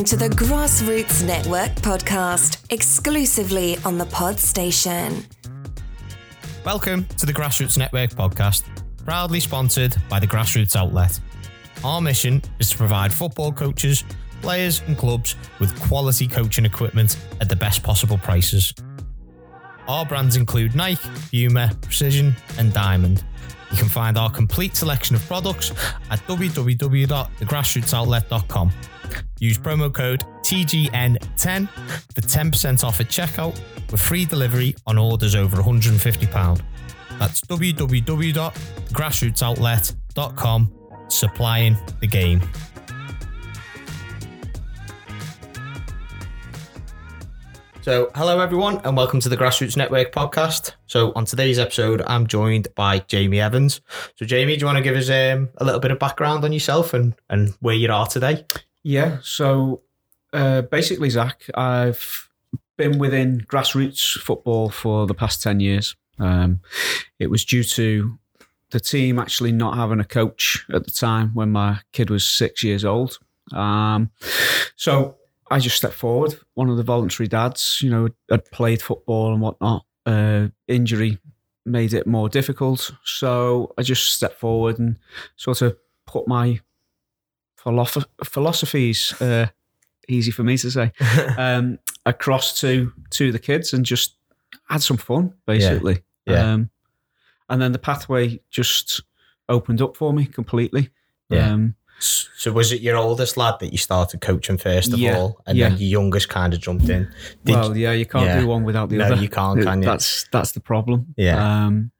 listening to the Grassroots Network podcast, exclusively on the Pod Station. Welcome to the Grassroots Network podcast, proudly sponsored by the Grassroots Outlet. Our mission is to provide football coaches, players, and clubs with quality coaching equipment at the best possible prices. Our brands include Nike, Puma, Precision, and Diamond. You can find our complete selection of products at www.thegrassrootsoutlet.com. Use promo code TGN10 for 10% off at checkout with free delivery on orders over £150. That's www.thegrassrootsoutlet.com, supplying the game. So, hello everyone, and welcome to the Grassroots Network podcast. So, on today's episode, I'm joined by Jamie Evans. So, Jamie, do you want to give us um, a little bit of background on yourself and, and where you are today? Yeah. So, uh, basically, Zach, I've been within grassroots football for the past 10 years. Um, it was due to the team actually not having a coach at the time when my kid was six years old. Um, so, I just stepped forward. One of the voluntary dads, you know, had played football and whatnot. Uh, injury made it more difficult. So I just stepped forward and sort of put my philosoph- philosophies, uh, easy for me to say, um, across to to the kids and just had some fun, basically. Yeah. Um, and then the pathway just opened up for me completely. Yeah. Um, So, was it your oldest lad that you started coaching first of Yeah, all, and yeah. then your youngest kind of jumped in? Did well, yeah, you can't yeah. do one without the No, other. you can't, can you? That's that's the problem. Yeah. Um,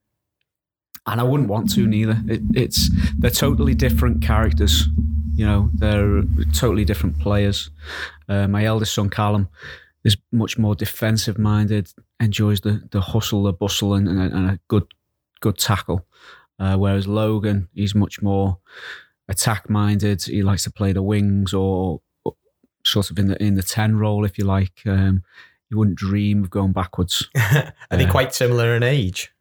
and I wouldn't want to neither. It, it's they're totally different characters. You know, they're totally different players. Uh, my eldest son Callum is much more defensive minded, enjoys the the hustle, the bustle, and, and, a, and a good good tackle. Uh, whereas Logan, he's much more attack minded. He likes to play the wings or sort of in the in the ten role, if you like. Um, you wouldn't dream of going backwards. are they Uh, quite similar in age?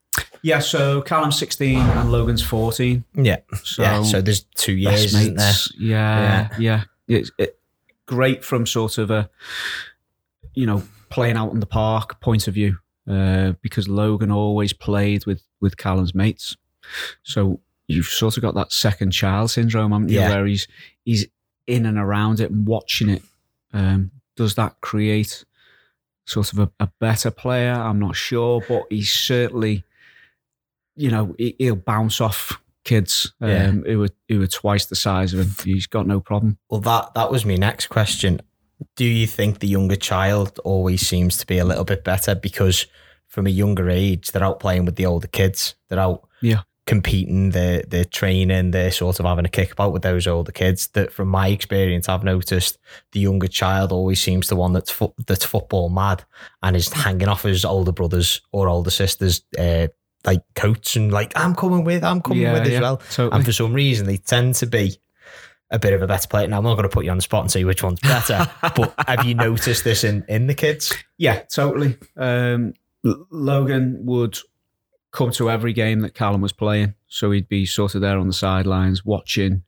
Yeah, so Callum's 16 and Logan's 14. Yeah, So, yeah. So there's two years, isn't there? mates. Yeah, yeah. It's it, great from sort of a, you know, playing out in the park point of view, uh, because Logan always played with with Callum's mates. So you've sort of got that second child syndrome, haven't you? Yeah. Where he's he's in and around it and watching it. Um, does that create sort of a, a better player? I'm not sure, but he's certainly, you know, he, he'll bounce off kids um, Yeah. who are who are twice the size of him. He's got no problem. Well, that that was my next question. Do you think the younger child always seems to be a little bit better because from a younger age they're out playing with the older kids, they're out Yeah. Competing, they're they're training, they're sort of having a kickabout with those older kids. That from my experience, I've noticed the younger child always seems the one that's fo- that's football mad and is hanging off his older brothers or older sisters. Uh, like coats and like I'm coming with, I'm coming Yeah, with as yeah, well. totally. And for some reason, they tend to be a bit of a better player. Now, I'm not going to put you on the spot and say which one's better, but have you noticed this in, in the kids? Yeah, totally. Um, Logan would come to every game that Callum was playing, so he'd be sort of there on the sidelines watching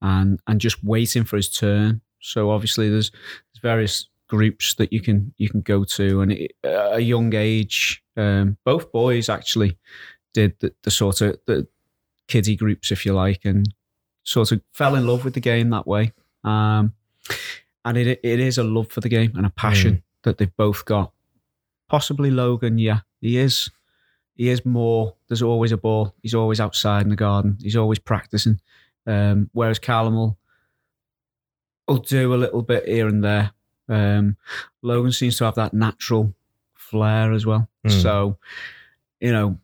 and and just waiting for his turn. So obviously, there's, there's various groups that you can you can go to, and it, at a young age, um, both boys actually did the, the sort of the kiddie groups, if you like, and sort of fell in love with the game that way. Um, and it it is a love for the game and a passion that they've both got. Possibly Logan, yeah, he is. He is more. There's always a ball. He's always outside in the garden. He's always practicing. Um, whereas Callum will, will do a little bit here and there. Um, Logan seems to have that natural flair as well. Mm. So, you know,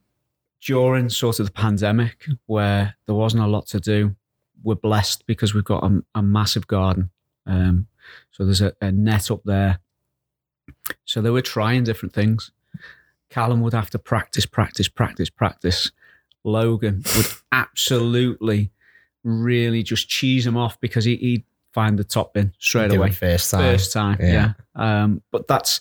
during sort of the pandemic where there wasn't a lot to do, we're blessed because we've got a, a massive garden. Um, so there's a, a net up there. So they were trying different things. Callum would have to practice, practice, practice, practice. Logan would absolutely really just cheese him off because he, he'd find the top bin straight away. first time. First time, Yeah. yeah. Um, but that's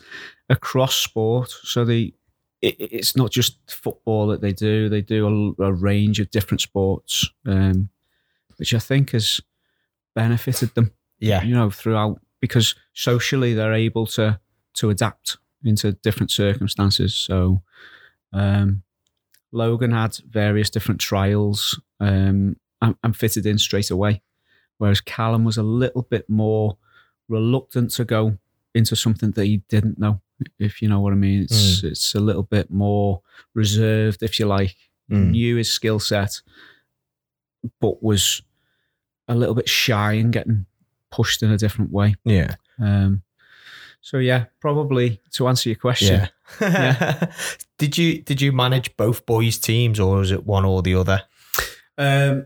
across sport. So the it, it's not just football that they do. They do a, a range of different sports, um, which I think has benefited them. Yeah. You know, throughout because socially they're able to to adapt into different circumstances. So um, Logan had various different trials um, and, and fitted in straight away, whereas Callum was a little bit more reluctant to go into something that he didn't know. If you know what I mean, it's it's a little bit more reserved, if you like. Mm. Knew his skill set, but was a little bit shy and getting pushed in a different way. Yeah. Um, so yeah, probably to answer your question, Yeah. did you did you manage both boys' teams or was it one or the other? um,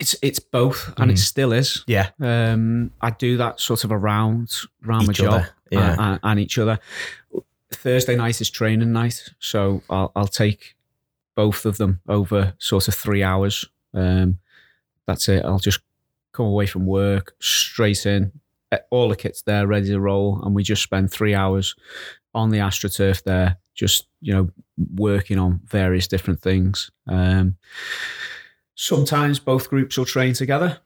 it's it's both, and it Mm. still is. Yeah. Um, I do that sort of around around my job yeah. and, and, and each other. Thursday night is training night, so I'll, I'll take both of them over sort of three hours. Um, that's it. I'll just come away from work straight in. All the kit's there, ready to roll, and we just spend three hours on the astroturf there, just you know, working on various different things. Um, sometimes both groups will train together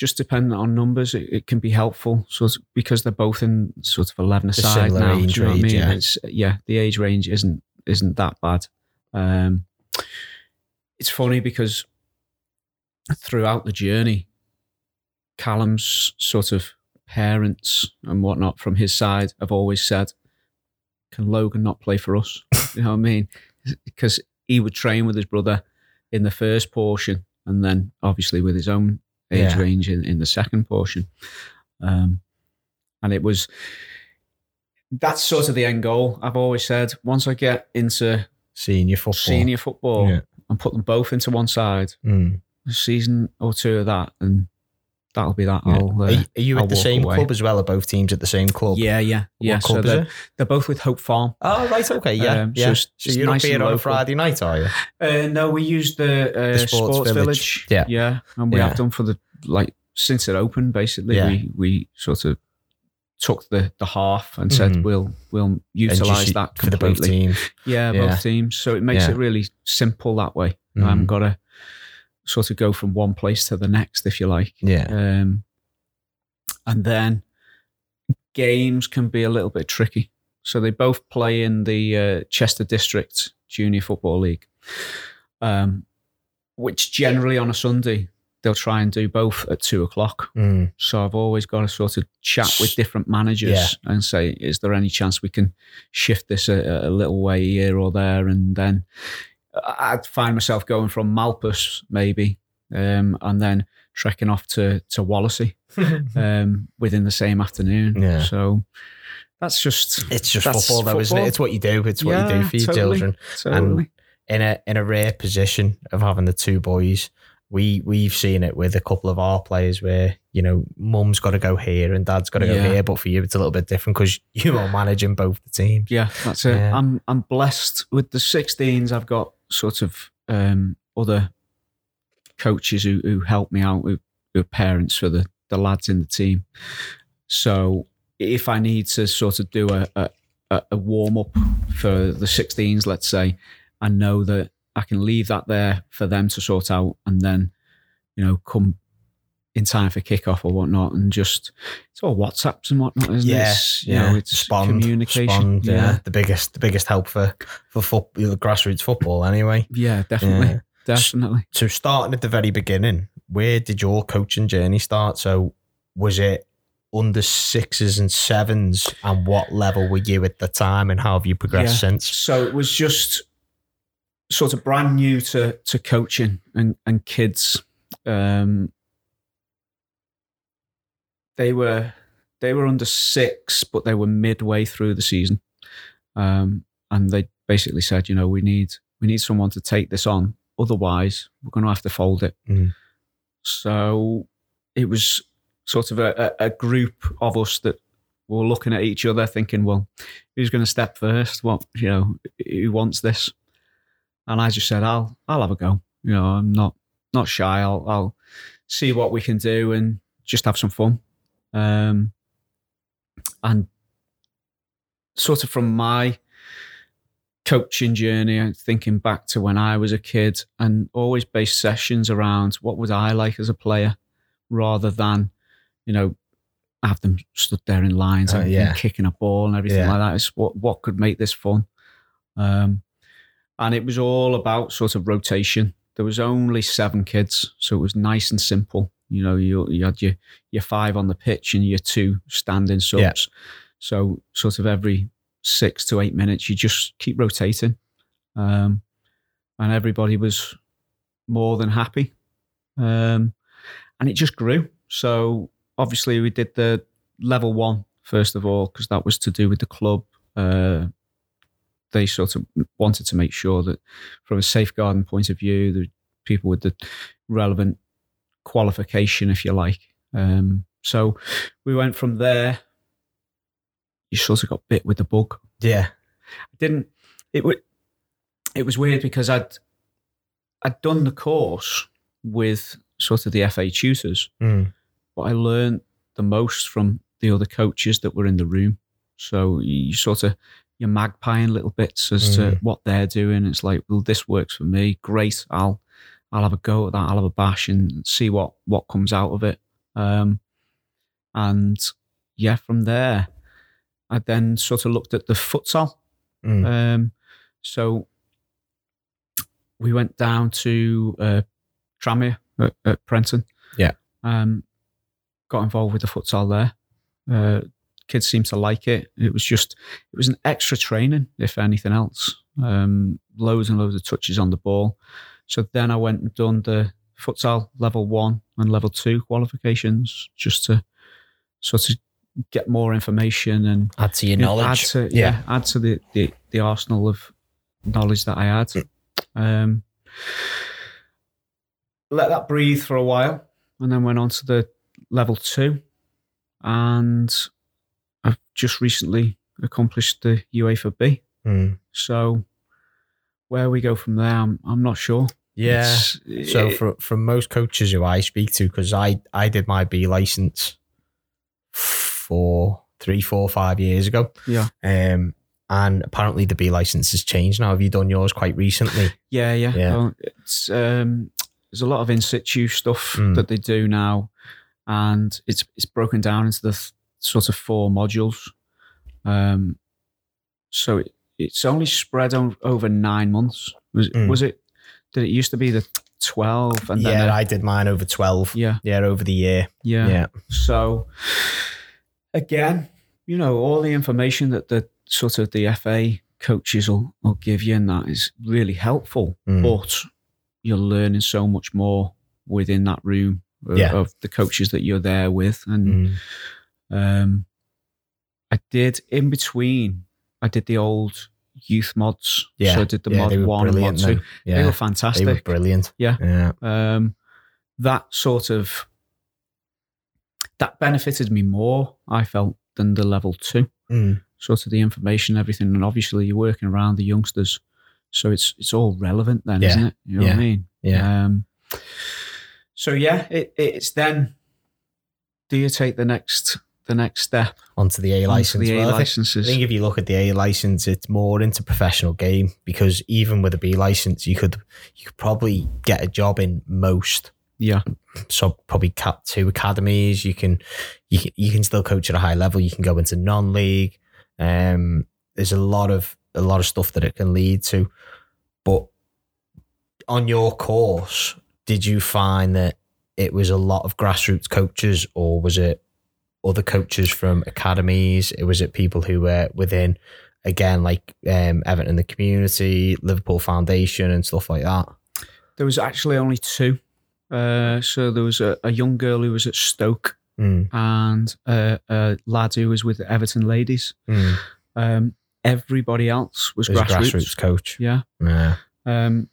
just depending on numbers, it, it can be helpful. Sort of because they're both in sort of eleven aside now. age you know I mean? yeah. It's, yeah, the age range isn't isn't that bad. Um, it's funny because throughout the journey, Callum's sort of parents and whatnot from his side have always said, "Can Logan not play for us?" you know what I mean? Because he would train with his brother in the first portion, and then obviously with his own age Yeah. range in, in the second portion. Um, and it was that's sort of the end goal. I've always said once I get into Senior football. senior football Yeah. and put them both into one side, Mm. a season or two of that, and that'll be that. Yeah. I'll, uh, are, you- are you at the same away. club as well? Are both teams at the same club? yeah, yeah, yeah. What So they're, they're both with Hope Farm. Oh, right. Okay. Yeah. Um, yeah. it's- So, you're nice up here on. Friday night, are you? Uh, no, we use the, uh, Sports Sports, Village. Village. Yeah. yeah, and we Yeah. have done for the like since it opened. Basically, Yeah. we we sort of took the the half and said Mhm. we'll we'll utilize that for the both completely. teams. Yeah, both teams. So it makes it really simple that way. I Mhm. haven't got to sort of go from one place to the next, if you like. Yeah. Um, and then games can be a little bit tricky. So they both play in the uh, Chester District Junior Football League, um, which generally on a Sunday they'll try and do both at two o'clock. Mm. So I've always got to sort of chat with different managers Yeah. and say, is there any chance we can shift this a, a little way here or there? And then I'd find myself going from Malpas maybe, um, and then trekking off to to Wallasey um, within the same afternoon. Yeah. So that's just It's just That's football, though, isn't it? It's what you do. It's what you do for your totally. children. totally. In a in a rare position of having the two boys, we we've seen it with a couple of our players where you know mum's got to go here and dad's got to go here, but for you it's a little bit different because you are managing both the teams. Yeah, that's it. Yeah. I'm I'm blessed with the 16s. I've got sort of um, other coaches who, who help me out with, with parents for the, the lads in the team. So if I need to sort of do a, a- a warm up for the 16s, let's say, I know that I can leave that there for them to sort out and then, you know, come in time for kickoff or whatnot and just, it's all WhatsApps and whatnot, isn't it? Yeah, It's, you yeah. know, it's Spond, communication. Spond, yeah. the biggest the biggest help for for foot, grassroots football. Anyway, Yeah, definitely. Yeah. Definitely. so starting at the very beginning, where did your coaching journey start? So was it under sixes and sevens, and what level were you at the time, and how have you progressed Yeah. since? So it was just sort of brand new to to coaching and and kids. Um, they were they were under six, but they were midway through the season, um, and they basically said, you know, we need we need someone to take this on. Otherwise, we're going to have to fold it. Mm. So it was sort of a, a, group of us that were looking at each other, thinking, well, who's going to step first? What you know, who wants this? And I just said, I'll I'll have a go. You know, I'm not not shy. I'll I'll see what we can do and just have some fun. Um, and sort of from my coaching journey and thinking back to when I was a kid and always based sessions around what would I like as a player rather than, you know, have them stood there in lines Uh, and, and kicking a ball and everything Yeah. like that. It's what what could make this fun. Um, and it was all about sort of rotation. There was only seven kids, so it was nice and simple. You know, you you had your your five on the pitch and your two standing subs. Yeah. So sort of every six to eight minutes, you just keep rotating, um, and everybody was more than happy, um, and it just grew. So obviously, we did the level one first of all because that was to do with the club. Uh, they sort of wanted to make sure that, from a safeguarding point of view, the people with the relevant qualification, if you like. Um, so we went from there. You sort of got bit with the bug. Yeah. I didn't. It was. It was weird because I'd I'd done the course with sort of the FA tutors, Mm. but I learned the most from the other coaches that were in the room. So you sort of you're magpieing little bits as to Mm. what they're doing. It's like, well, this works for me. Great. I'll I'll have a go at that. I'll have a bash and see what what comes out of it. Um, and yeah, from there, I then sort of looked at the futsal. Mm. Um, so we went down to uh, Tranmere at, at Prenton. Yeah. Um, got involved with the futsal there. Uh, kids seemed to like it. It was just, it was an extra training, if anything else. Um, loads and loads of touches on the ball. So then I went and done the futsal level one and level two qualifications just to sort of get more information and Add to your you know, knowledge. Add to, yeah. add to the, the, the arsenal of knowledge that I had. Um, let that breathe for a while, and then went on to the level two, and I've just recently accomplished the UEFA B. Mm. So where we go from there, I'm, I'm not sure. Yeah. It's- So it- for from most coaches who I speak to, because I I did my B license four, three, four, five years ago. Yeah. Um, and apparently the B license has changed now. Have you done yours quite recently? Yeah, yeah. Yeah. Well, it's um, there's a lot of in situ stuff Mm. that they do now, and it's it's broken down into the th- sort of four modules. Um, so it, it's only spread on, over nine months. Was Mm. was it? Did it used to be the twelve and then yeah, a- I did mine over twelve. yeah, Yeah, over the year. yeah, Yeah. So again, you know, all the information that the sort of the FA coaches will, will give you and that is really helpful. Mm. But you're learning so much more within that room of, Yeah. of the coaches that you're there with. And Mm. um, I did in between, I did the old youth mods. Yeah. So I did the yeah, mod they one and mod two. then. They Yeah, were they fantastic. were brilliant. Yeah. Yeah. um, that sort of that benefited me more i felt than the level two Mm. sort of the information everything and obviously you're working around the youngsters so it's it's all relevant then Yeah. isn't it you know what i mean Yeah. um, so yeah it, it's then do you take the next the next step Onto the A license. the a Well, I think- licenses I think if you look at the A license, it's more into professional game because even with a B license, you could you could probably get a job in most. yeah So probably Cat two academies. You can you can, you can still coach at a high level. You can go into non league. Um, there's a lot of a lot of stuff that it can lead to. But on your course, did you find that it was a lot of grassroots coaches, or was it other coaches from academies? It was it people who were within, again, like um, Everton and the community, Liverpool Foundation, and stuff like that. there was actually only two uh, so there was a, a young girl who was at stoke Mm, and uh, a lad who was with the Everton ladies. mm. Um, everybody else was There's grassroots. grassroots coach. Yeah. Yeah. Um,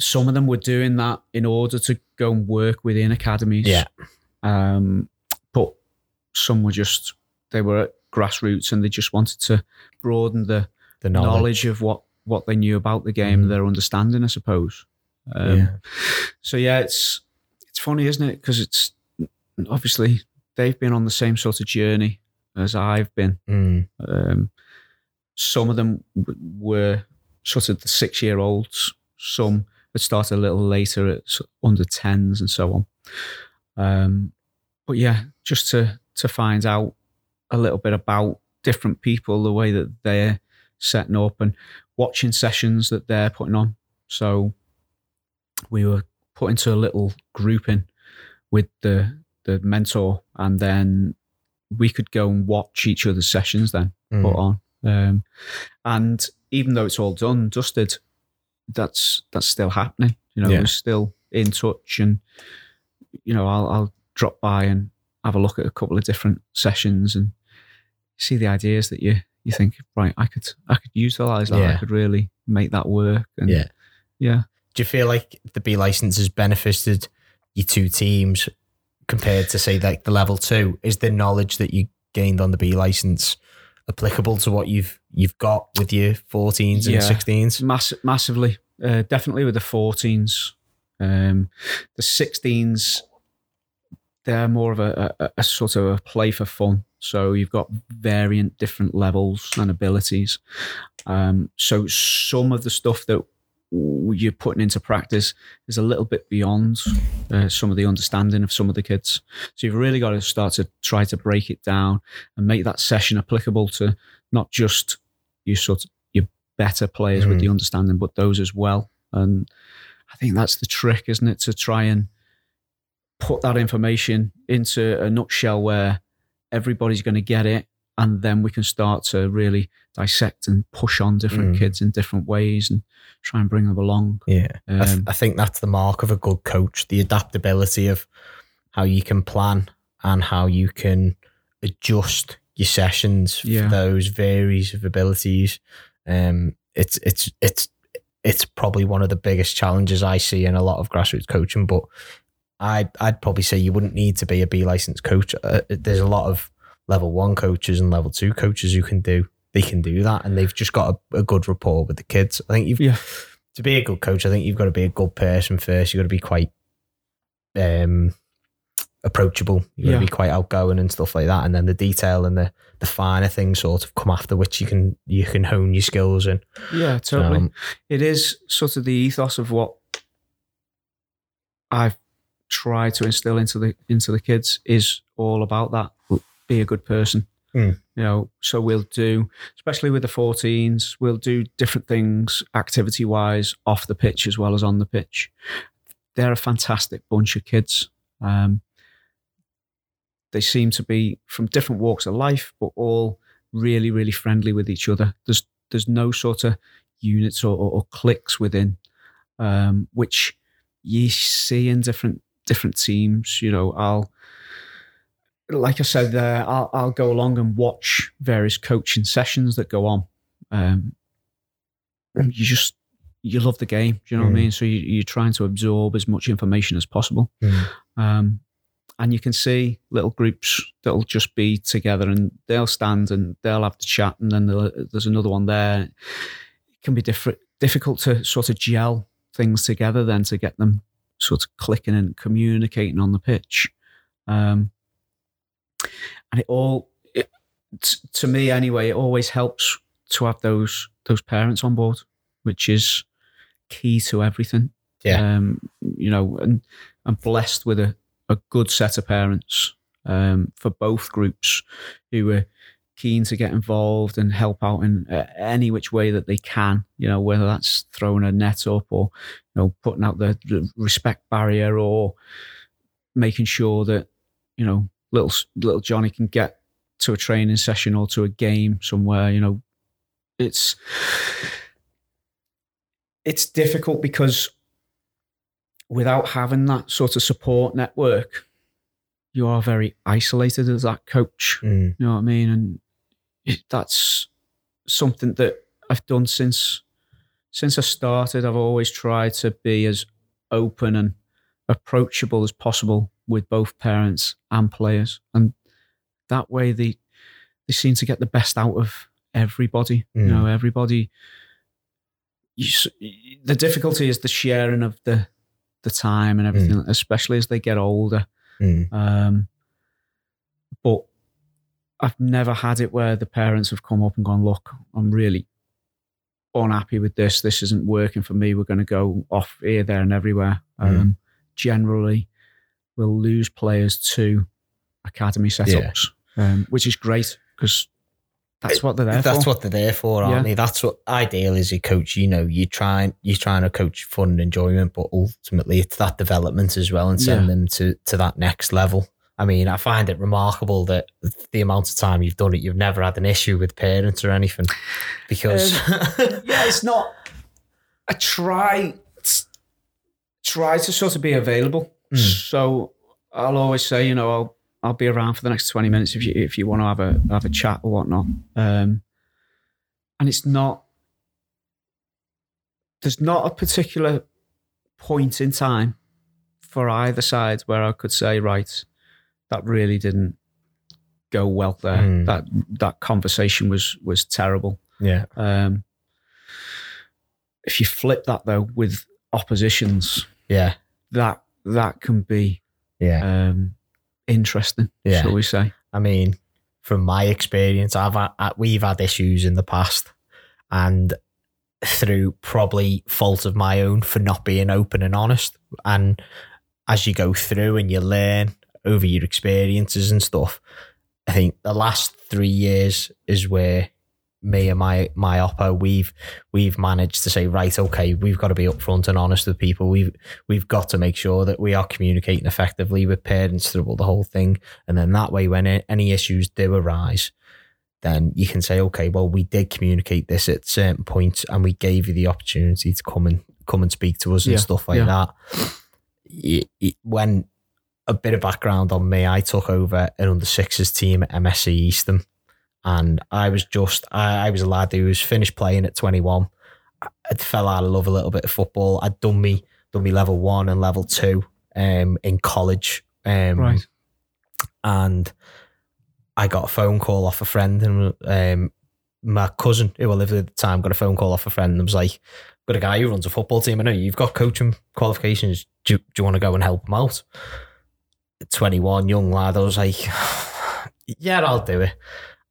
some of them were doing that in order to go and work within academies. Yeah. Um, some were just they were at grassroots and they just wanted to broaden the The knowledge, knowledge. of what what they knew about the game, Mhm. their understanding, I suppose. Um, yeah. So yeah, it's it's funny, isn't it? Because it's obviously they've been on the same sort of journey as I've been. Mm, Um, some of them w- were sort of the six year olds. Some had started a little later at under tens and so on. Um, but yeah, just to to find out a little bit about different people, the way that they're setting up, and watching sessions that they're putting on. So we were put into a little grouping with the the mentor, and then we could go and watch each other's sessions then Mm. put on. Um, and even though it's all done, dusted, that's that's still happening. You know, Yeah. we're still in touch, and you know, I'll I'll drop by and have a look at a couple of different sessions and see the ideas that you you think right. I could I could utilize that. I could really make that work. And Yeah. yeah. Do you feel like the B license has benefited your two teams compared to say like the level two? Is the knowledge that you gained on the B license applicable to what you've you've got with your 14s and 16s? Mass- massively, uh, definitely with the 14s. Um, the 16s, they're more of a, a, a sort of a play for fun. So you've got variant different levels and abilities. Um, so some of the stuff that you're putting into practice is a little bit beyond uh, some of the understanding of some of the kids. So you've really got to start to try to break it down and make that session applicable to not just you sort of your better players with Mhm. the understanding, but those as well. And I think that's the trick, isn't it? To try and put that information into a nutshell where everybody's going to get it, and then we can start to really dissect and push on different Mm. kids in different ways and try and bring them along. Yeah. I, th- Um, I think that's the mark of a good coach the adaptability of how you can plan and how you can adjust your sessions Yeah. for those varies of abilities. Um, it's it's it's it's probably one of the biggest challenges I see in a lot of grassroots coaching. But I I'd probably say you wouldn't need to be a B licensed coach. Uh, there's a lot of level one coaches and level two coaches who can do they can do that, and they've just got a, a good rapport with the kids. I think you've Yeah. to be a good coach. I think you've got to be a good person first. You've got to be quite um approachable. You've got Yeah. to be quite outgoing and stuff like that. And then the detail and the the finer things sort of come after which you can you can hone your skills in. Yeah, totally. Um, it is sort of the ethos of what I've tried to instill into the into the kids is all about that. Be a good person. Hmm. You know, so we'll do, especially with the 14s, we'll do different things activity wise off the pitch as well as on the pitch. They're a fantastic bunch of kids. Um, they seem to be from different walks of life, but all really, really friendly with each other. There's there's no sort of units or, or, or cliques within, um, which you see in different different teams. You know, I'll like I said there, I'll I'll go along and watch various coaching sessions that go on. Um, you just you love the game. Do you know what Mm. I mean? So you, you're trying to absorb as much information as possible. Mm. Um, and you can see little groups that'll just be together and they'll stand and they'll have the chat and then there's another one there. It can be different, difficult to sort of gel things together then to get them sort of clicking and communicating on the pitch. Um, and it all, it, t- to me anyway, it always helps to have those those parents on board, which is key to everything. Yeah. Um, you know, and I'm blessed with a, a good set of parents um, for both groups who are keen to get involved and help out in uh, any which way that they can. You know, whether that's throwing a net up or you know putting out the, the respect barrier or making sure that you know little little Johnny can get to a training session or to a game somewhere. You know, it's it's difficult because without having that sort of support network, you are very isolated as that coach. Mm. You know what I mean? And that's something that I've done since since I started. I've always tried to be as open and approachable as possible with both parents and players, and that way they they seem to get the best out of everybody. You Mm. know, everybody. You, the difficulty is the sharing of the the time and everything, especially as they get older. Mm. Um, but I've never had it where the parents have come up and gone, look, I'm really unhappy with this. This isn't working for me. We're going to go off here, there, and everywhere. Mm. Um, generally, we'll lose players to academy setups, um, which is great because that's what they're there That's for. what they're there for, aren't Yeah. they? That's what ideal is a coach. You know, you try you're trying to coach fun and enjoyment, but ultimately it's that development as well and send Yeah. them to to that next level. I mean, I find it remarkable that the amount of time you've done it, you've never had an issue with parents or anything, because yeah, it's not. I try try to sort of be available. Mm. So I'll always say, you know, I'll I'll be around for the next twenty minutes if you if you want to have a have a chat or whatnot. Um, and it's not. There's not a particular point in time for either side where I could say, right, that really didn't go well there. Mm. That that conversation was was terrible. yeah, Um, if you flip that though with oppositions, yeah, that that can be yeah. um, interesting, Yeah. shall we say? I mean, from my experience, I've had, uh, we've had issues in the past, and through probably fault of my own for not being open and honest. And as you go through and you learn over your experiences and stuff, I think the last three years is where me and my my oppo we've we've managed to say right okay we've got to be upfront and honest with people we've we've got to make sure that we are communicating effectively with parents through the whole thing and then that way, when any issues do arise, then you can say, okay, well, we did communicate this at certain points and we gave you the opportunity to come and come and speak to us and stuff like yeah. that. When a bit of background on me, I took over an under sixes team at MSC Eastham. And I was just, I, I was a lad who was finished playing at 21. I I fell out of love a little bit of football. I'd done me, done me level one and level two um, in college. Um, Right. and I got a phone call off a friend, and um, my cousin, who I lived with at the time, got a phone call off a friend and was like, "Got a guy who runs a football team. I know you've got coaching qualifications. Do, do you want to go and help him out?" Twenty one, young lad. I was like, "Yeah, I'll do it."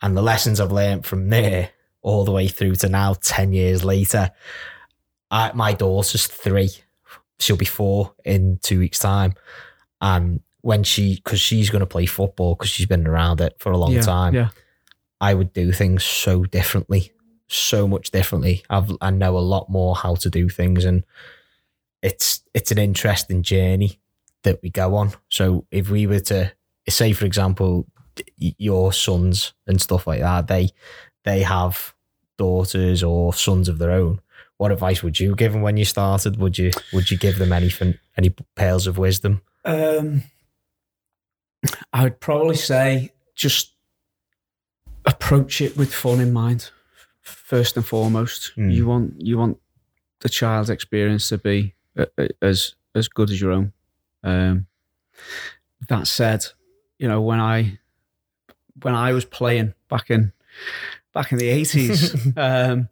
And the lessons I've learned from there, all the way through to now, ten years later, I, my daughter's three. She'll be four in two weeks' time, and when she because she's going to play football because she's been around it for a long yeah, time Yeah. i would do things so differently so much differently I've, i know a lot more how to do things and it's it's an interesting journey that we go on so if we were to say for example your sons and stuff like that they they have daughters or sons of their own what advice would you give them when you started would you would you give them anything any pearls of wisdom Um, I would probably say just approach it with fun in mind. First and foremost, Mm. you want you want the child's experience to be as as good as your own. Um, that said, you know when I when I was playing back in back in the eighties, um,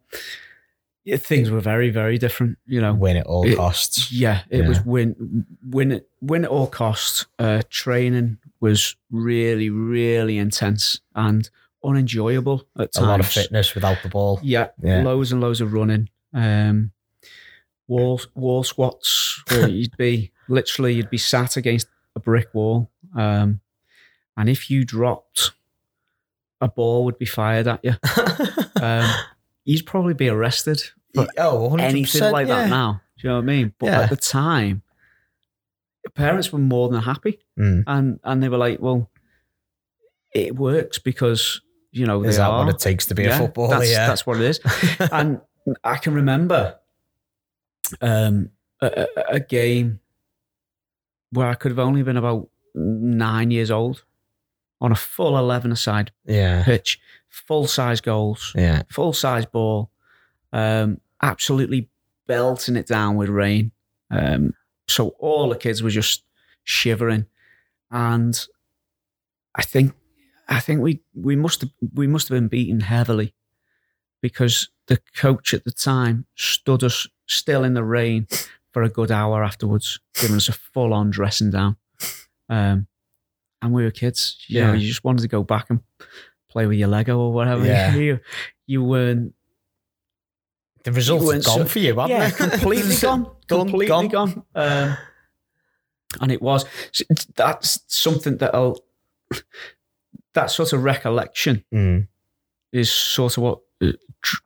yeah, things were very very different. You know, win at all It- costs yeah, it Yeah. was win win win at all costs. Uh, training was really really intense and unenjoyable at times. a lot of fitness without the ball Yeah, Yeah. loads and loads of running. Um, wall wall squats where you'd be literally you'd be sat against a brick wall, um, and if you dropped, a ball would be fired at you. Um, you'd probably be arrested for oh, 100%, anything like yeah. that now. Do you know what I mean? But Yeah. at the time, parents were more than happy, Mm. and and they were like, "Well, it works because you know Is that are. what it takes to be a footballer? That's, yeah. that's what it is." and I can remember um, a- a game where I could have only been about nine years old on a full eleven-a-side yeah. pitch, full-size goals Yeah. full size ball, um, absolutely belting it down with rain. Um, so all the kids were just shivering, and I think I think we we must have, we must have been beaten heavily because the coach at the time stood us still in the rain for a good hour afterwards, giving us a full on dressing down. Um, and we were kids, you know, you just wanted to go back and play with your Lego or whatever. Yeah. You, you weren't The results weren't gone so- for you, haven't yeah, they? completely gone, Done, completely gone. gone. Um, and it was that's something that I'll, that sort of recollection Mm. is sort of what uh,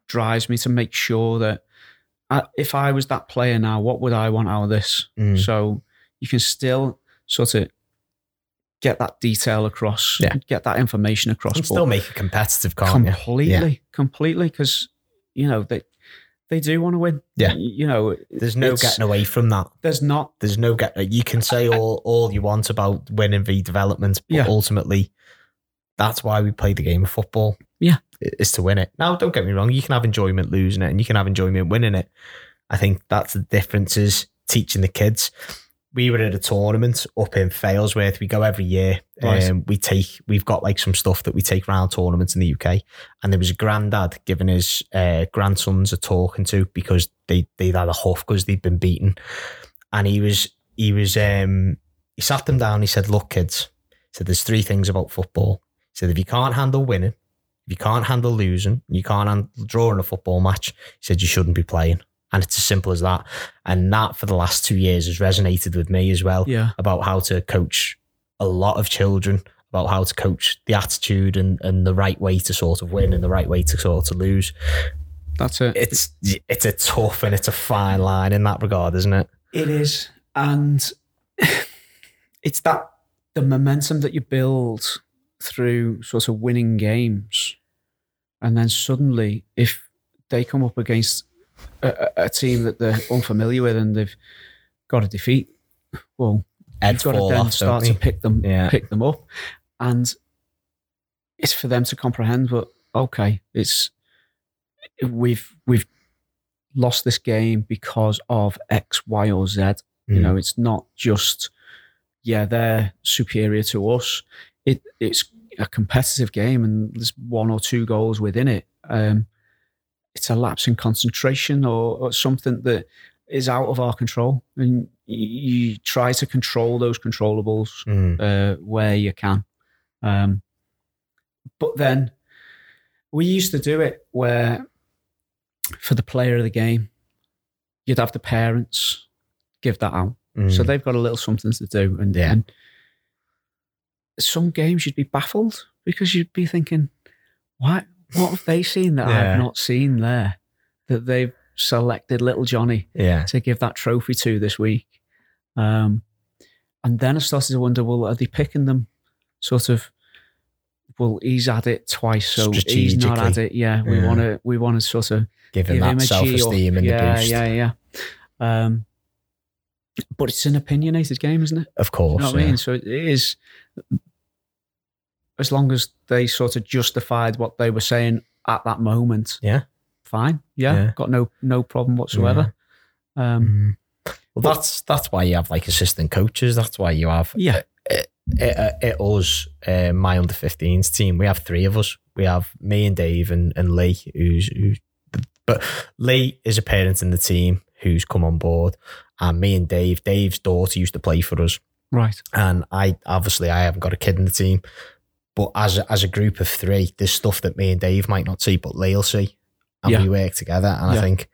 drives me to make sure that I, if I was that player now, what would I want out of this? Mm. So you can still sort of get that detail across, Yeah. get that information across. But still make a competitive, you? completely, completely, because you know they they do want to win. Yeah. You know, There's no getting away from that. There's not. There's no get. You can say all all you want about winning v development, but Yeah. ultimately, that's why we play the game of football. Yeah. Is to win it. Now, don't get me wrong. You can have enjoyment losing it, and you can have enjoyment winning it. I think that's the difference is teaching the kids. We were at a tournament up in Failsworth. We go every year. Right. Um, we take. We've got like some stuff that we take around tournaments in the UK. And there was a granddad giving his uh, grandsons a talking to because they they'd had a huff because they'd been beaten and he was he was um he sat them down he said look kids he said there's three things about football he said if you can't handle winning if you can't handle losing you can't handle drawing a football match he said you shouldn't be playing. And it's as simple as that. And that for the last two years has resonated with me as well Yeah, about how to coach a lot of children about how to coach the attitude and, and the right way to sort of win and the right way to sort of lose. That's it. it's it's a tough and it's a fine line in that regard isn't it? It is, and it's that the momentum that you build through sort of winning games, and then suddenly, if they come up against a, a a team that they're unfamiliar with and they've got to defeat, well, Heads you've got to then off, start to pick them, Yeah. pick them up, and it's for them to comprehend. But okay, it's we've we've lost this game because of X, Y, or Z. they? You hmm. know, it's not just yeah they're superior to us. It it's a competitive game, and there's one or two goals within it. Um, it's a lapse in concentration or, or something that is out of our control, and you, you try to control those controllables Mm. uh, where you can. Um, but then we used to do it where for the player of the game, you'd have the parents give that out. So Mm. they've got a little something to do. And, Yeah. and some games you'd be baffled because you'd be thinking, what, what have they seen that Yeah. I've not seen there? That they've selected little Johnny yeah, to give that trophy to this week. Um, and then I started to wonder, well, are they picking them sort of? Well, he's had it twice, so he's not had it. Yeah, we Yeah. want to we want to sort of give him that self esteem and yeah, the boost. yeah, yeah. Um, but it's an opinionated game, isn't it? Of course, You know what I mean? So it is. As long as they sort of justified what they were saying at that moment, Yeah. fine. Yeah, Yeah. got no no problem whatsoever. Um, Mm. Well, that's that's why you have like assistant coaches. That's why you have yeah, it, it, it us, uh, my under 15s team. We have three of us. We have me and Dave and, and Lee, who's who's but Lee is a parent in the team who's come on board, and me and Dave. Dave's daughter used to play for us, right. and I obviously I haven't got a kid in the team, but as a, as a group of three, there's stuff that me and Dave might not see, but Lee'll see, and Yeah. we work together. And Yeah. I think,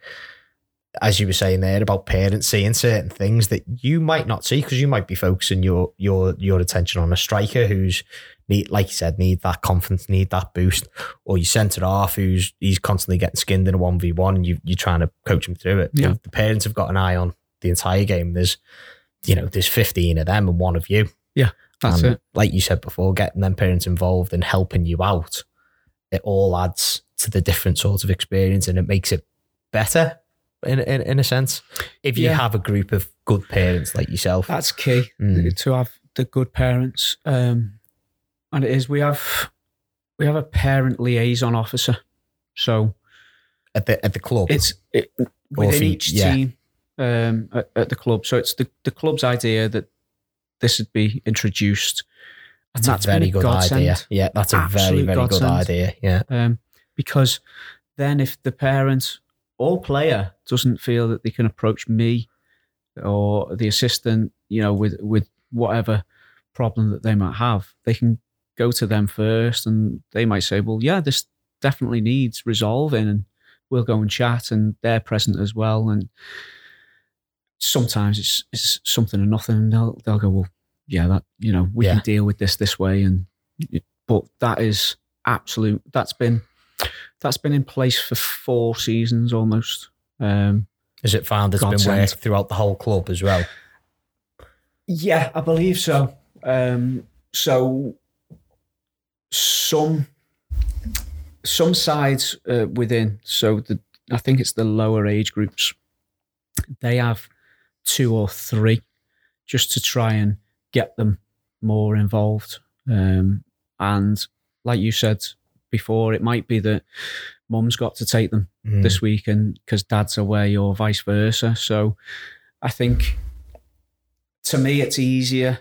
as you were saying there about parents seeing certain things that you might not see because you might be focusing your your your attention on a striker who's need like you said need that confidence, need that boost, or you centre half who's he's constantly getting skinned in a one v one, and you you're trying to coach him through it. Yeah. The parents have got an eye on the entire game. There's you know, there's 15 of them and one of you. Yeah, that's And it. Like you said before, getting them parents involved and helping you out, it all adds to the different sorts of experience and it makes it better in in, in a sense. If you Yeah. have a group of good parents like yourself. That's key Mm. to have the good parents. Um, and it is we have we have a parent liaison officer. So at the at the club. it's it, within each yeah. team um, at, at the club. So it's the, the club's idea that this would be introduced. And that's, a very good godsend. idea. Yeah, that's a very, Absolute very good godsend. idea. Yeah. Um, because then if the parent or player doesn't feel that they can approach me or the assistant, you know, with with whatever problem that they might have, they can go to them first and they might say, Well, yeah, this definitely needs resolving and we'll go and chat and they're present as well. And sometimes it's it's something or nothing and they'll they'll go, Well, yeah, that you know, we Yeah. can deal with this this way and but that is absolute. That's been that's been in place for four seasons almost. Um, Is it found it's been worked throughout the whole club as well? Yeah, I believe so. Um, so some some sides uh, within, so the I think it's the lower age groups, they have two or three just to try and get them more involved. Um, and like you said before, it might be that mum's got to take them Mm. this weekend because dad's away or vice versa. So I think to me, it's easier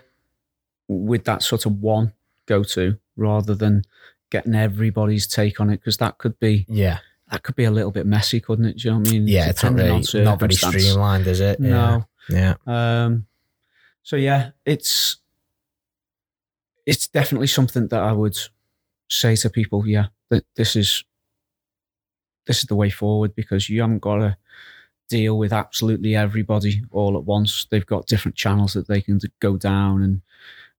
with that sort of one go to rather than getting everybody's take on it because that could be Yeah, that could be a little bit messy, couldn't it? Do you know what I mean? yeah, it's not really not very streamlined, is it? No. Yeah. Um, so yeah, it's it's definitely something that I would say to people. Yeah, that this is this is the way forward because you haven't got to deal with absolutely everybody all at once. They've got different channels that they can go down, and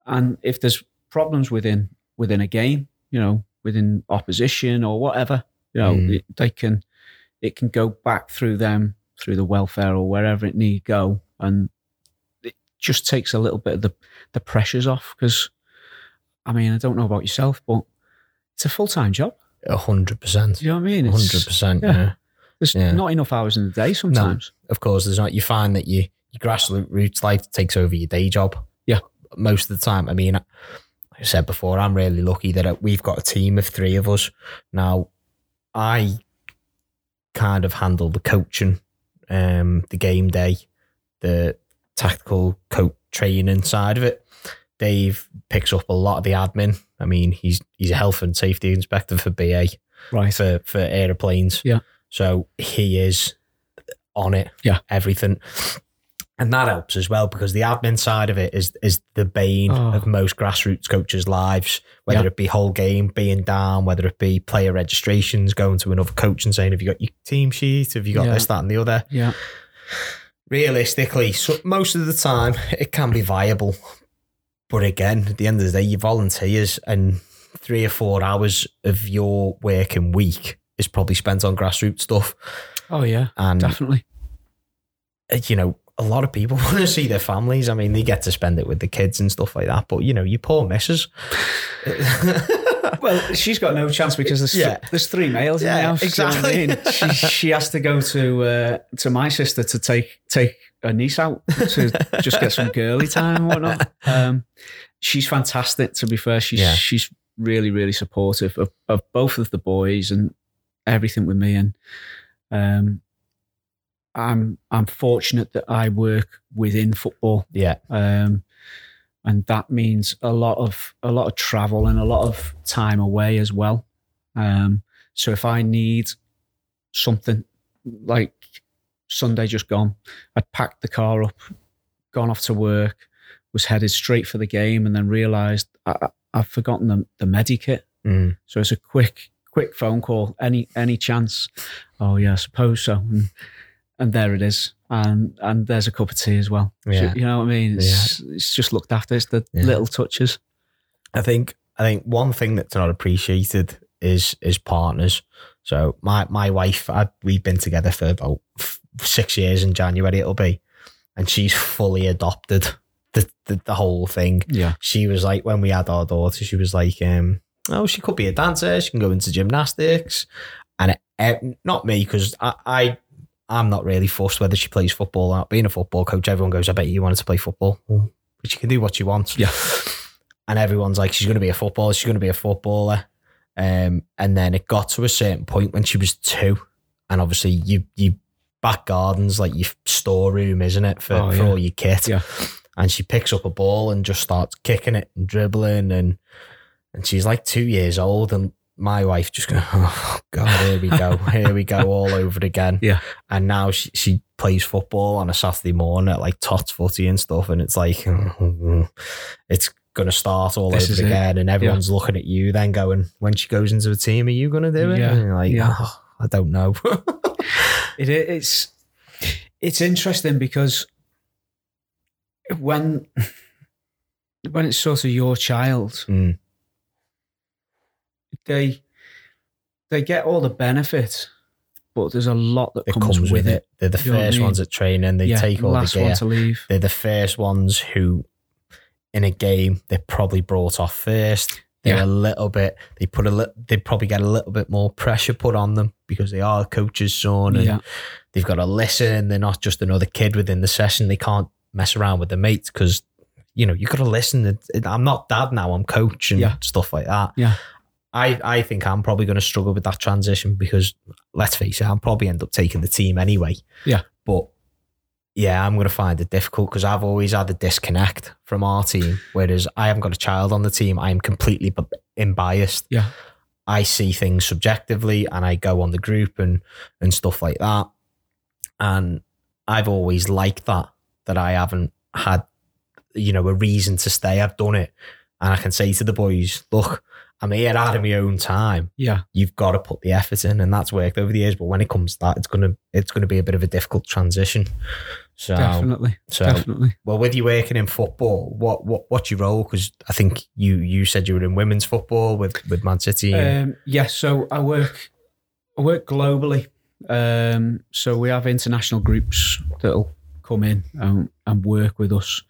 and if there's problems within within a game, you know, within opposition or whatever, you know, Mm. it, they can it can go back through them through the welfare or wherever it need go, and it just takes a little bit of the the pressures off because. I mean, I don't know about yourself, but it's a full time job. A hundred percent. Do you know what I mean? Hundred percent. yeah. Yeah. There's Yeah. not enough hours in the day sometimes. Of course, there's not. You find that you your grassroots life takes over your day job. Yeah. Most of the time. I mean, like I said before, I'm really lucky that we've got a team of three of us. Now, I kind of handle the coaching, um, the game day, the tactical coach training side of it. Dave picks up a lot of the admin. I mean, he's he's a health and safety inspector for BA Right. for for aeroplanes. Yeah. So he is on it. Yeah. Everything. And that helps as well because the admin side of it is is the bane Oh. of most grassroots coaches' lives. Whether Yeah. it be whole game being down, whether it be player registrations, going to another coach and saying, "Have you got your team sheet? Have you got Yeah. this, that, and the other?" Yeah. Realistically, so most of the time it can be viable. But again, at the end of the day, you volunteers and three or four hours of your working week is probably spent on grassroots stuff. Oh yeah. And, Definitely. uh, you know, a lot of people want to see their families. I mean, they get to spend it with the kids and stuff like that. But, you know, you poor missus. Well, she's got no chance because there's Yeah. there's three males Yeah, in the house. do you know I exactly. mean? she she has to go to uh, to my sister to take take her niece out to just get some girly time and whatnot. Um, she's fantastic. To be fair, she's Yeah. she's really really supportive of, of both of the boys and everything with me. And um, I'm I'm fortunate that I work within football yeah. um, and that means a lot of a lot of travel and a lot of time away as well. Um, so if I need something like Sunday just gone, I'd packed the car up, gone off to work, was headed straight for the game, and then realised I, I've forgotten the the medikit. Mm. So it's a quick quick phone call. Any any chance? Oh yeah, I suppose so. And, and there it is. And and there's a cup of tea as well. So, Yeah. you know what I mean? It's, it's just looked after. It's the Yeah. little touches. I think I think one thing that's not appreciated is is partners. So my my wife, I, we've been together for about six years in January. It'll be, and she's fully adopted the the, the whole thing. Yeah. She was like when we had our daughter, she was like, um, oh, she could be a dancer. She can go into gymnastics, and it, not me because I. I I'm not really fussed whether she plays football or not. Being a football coach, everyone goes, I bet you wanted to play football. Well, but you can do what you want. Yeah. And everyone's like, she's going to be a footballer. She's going to be a footballer. Um, and then it got to a certain point when she was two. And obviously, you, you back gardens like your storeroom, isn't it, for, Oh, for all your kit? Yeah. And she picks up a ball and just starts kicking it and dribbling. And, and she's like two years old. And my wife just goes, oh, God, here we go. Here we go all over again. Yeah. And now she, she plays football on a Saturday morning at like Tots Footy and stuff. And it's like, it's going to start all This is over it. again. And everyone's looking at you then going, when she goes into the team, are you going to do it? Yeah. Like, Yeah. "Oh, I don't know. It, it's it's interesting because when when it's sort of your child, Mm. They they get all the benefits, but there's a lot that It comes, comes, with it. They're the You what I first mean? ones at training. They yeah, take all the gear. one to leave. They're the first ones who, in a game, they're probably brought off first. They're Yeah. a little bit. They put a li- They probably get a little bit more pressure put on them because they are a coach's son, and Yeah, they've got to listen. They're not just another kid within the session. They can't mess around with the mates because you know you got to listen. It- it- I'm not dad now. I'm coach and Yeah. stuff like that. Yeah. I, I think I'm probably going to struggle with that transition because let's face it, I'll probably end up taking the team anyway. Yeah. But yeah, I'm going to find it difficult because I've always had a disconnect from our team. Whereas I haven't got a child on the team, I am completely unbiased. Yeah. I see things subjectively and I go on the group and, and stuff like that. And I've always liked that, that I haven't had, you know, a reason to stay. I've done it. And I can say to the boys, look, I'm here out of my own time. yeah, You've got to put the effort in, and that's worked over the years. But when it comes to that, it's gonna it's gonna be a bit of a difficult transition. So, definitely, so definitely. well, with you working in football, what what what's your role? Because I think you you said you were in women's football with with Man City. and- Um, yeah, so I work I work globally. Um, so we have international groups that'll come in and, and work with us.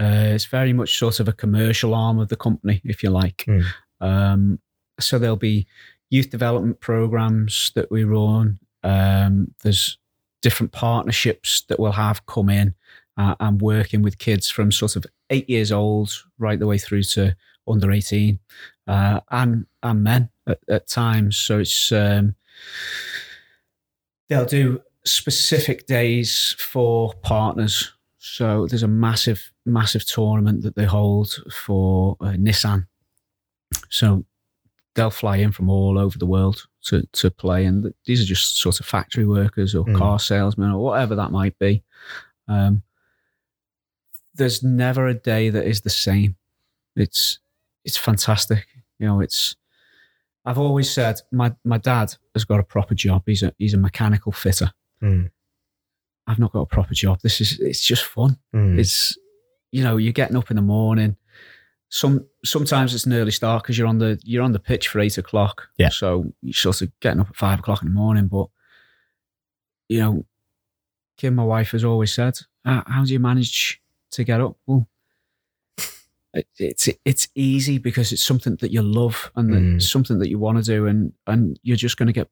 Uh, it's very much sort of a commercial arm of the company, if you like. Hmm. Um, so there'll be youth development programs that we run. Um, there's different partnerships that we'll have come in uh, and working with kids from sort of eight years old right the way through to under 18 uh, and and men at, at times. So it's um, they'll do specific days for partners. So there's a massive, massive tournament that they hold for uh, Nissan. So they'll fly in from all over the world to to play, and these are just sort of factory workers or Mm. car salesmen or whatever that might be. Um, there's never a day that is the same. It's it's fantastic. You know, it's. I've always said my my dad has got a proper job. He's a he's a mechanical fitter. Mm, I've not got a proper job. This is it's just fun. mm, It's you know you're getting up in the morning. Some sometimes it's an early start because you're on the you're on the pitch for eight o'clock. Yeah. So you're sort of getting up at five o'clock in the morning. But you know, Kim, my wife, has always said, "How do you manage to get up?" Well, it, it's it's easy because it's something that you love and Mm. something that you want to do, and and you're just going to get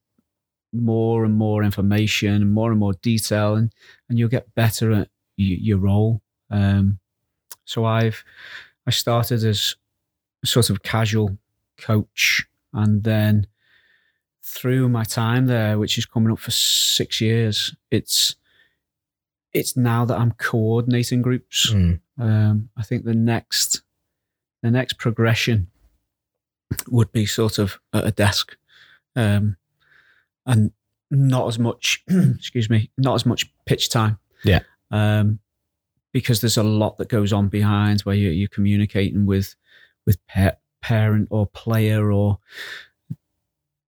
more and more information and more and more detail, and and you'll get better at y- your role. Um, so I've I started as sort of casual coach, and then through my time there, which is coming up for six years, it's it's now that I'm coordinating groups. mm. Um, I think the next the next progression would be sort of at a desk, um, and not as much. excuse me, not as much pitch time. Yeah. Um, because there's a lot that goes on behind where you're, you're communicating with with pa- parent or player or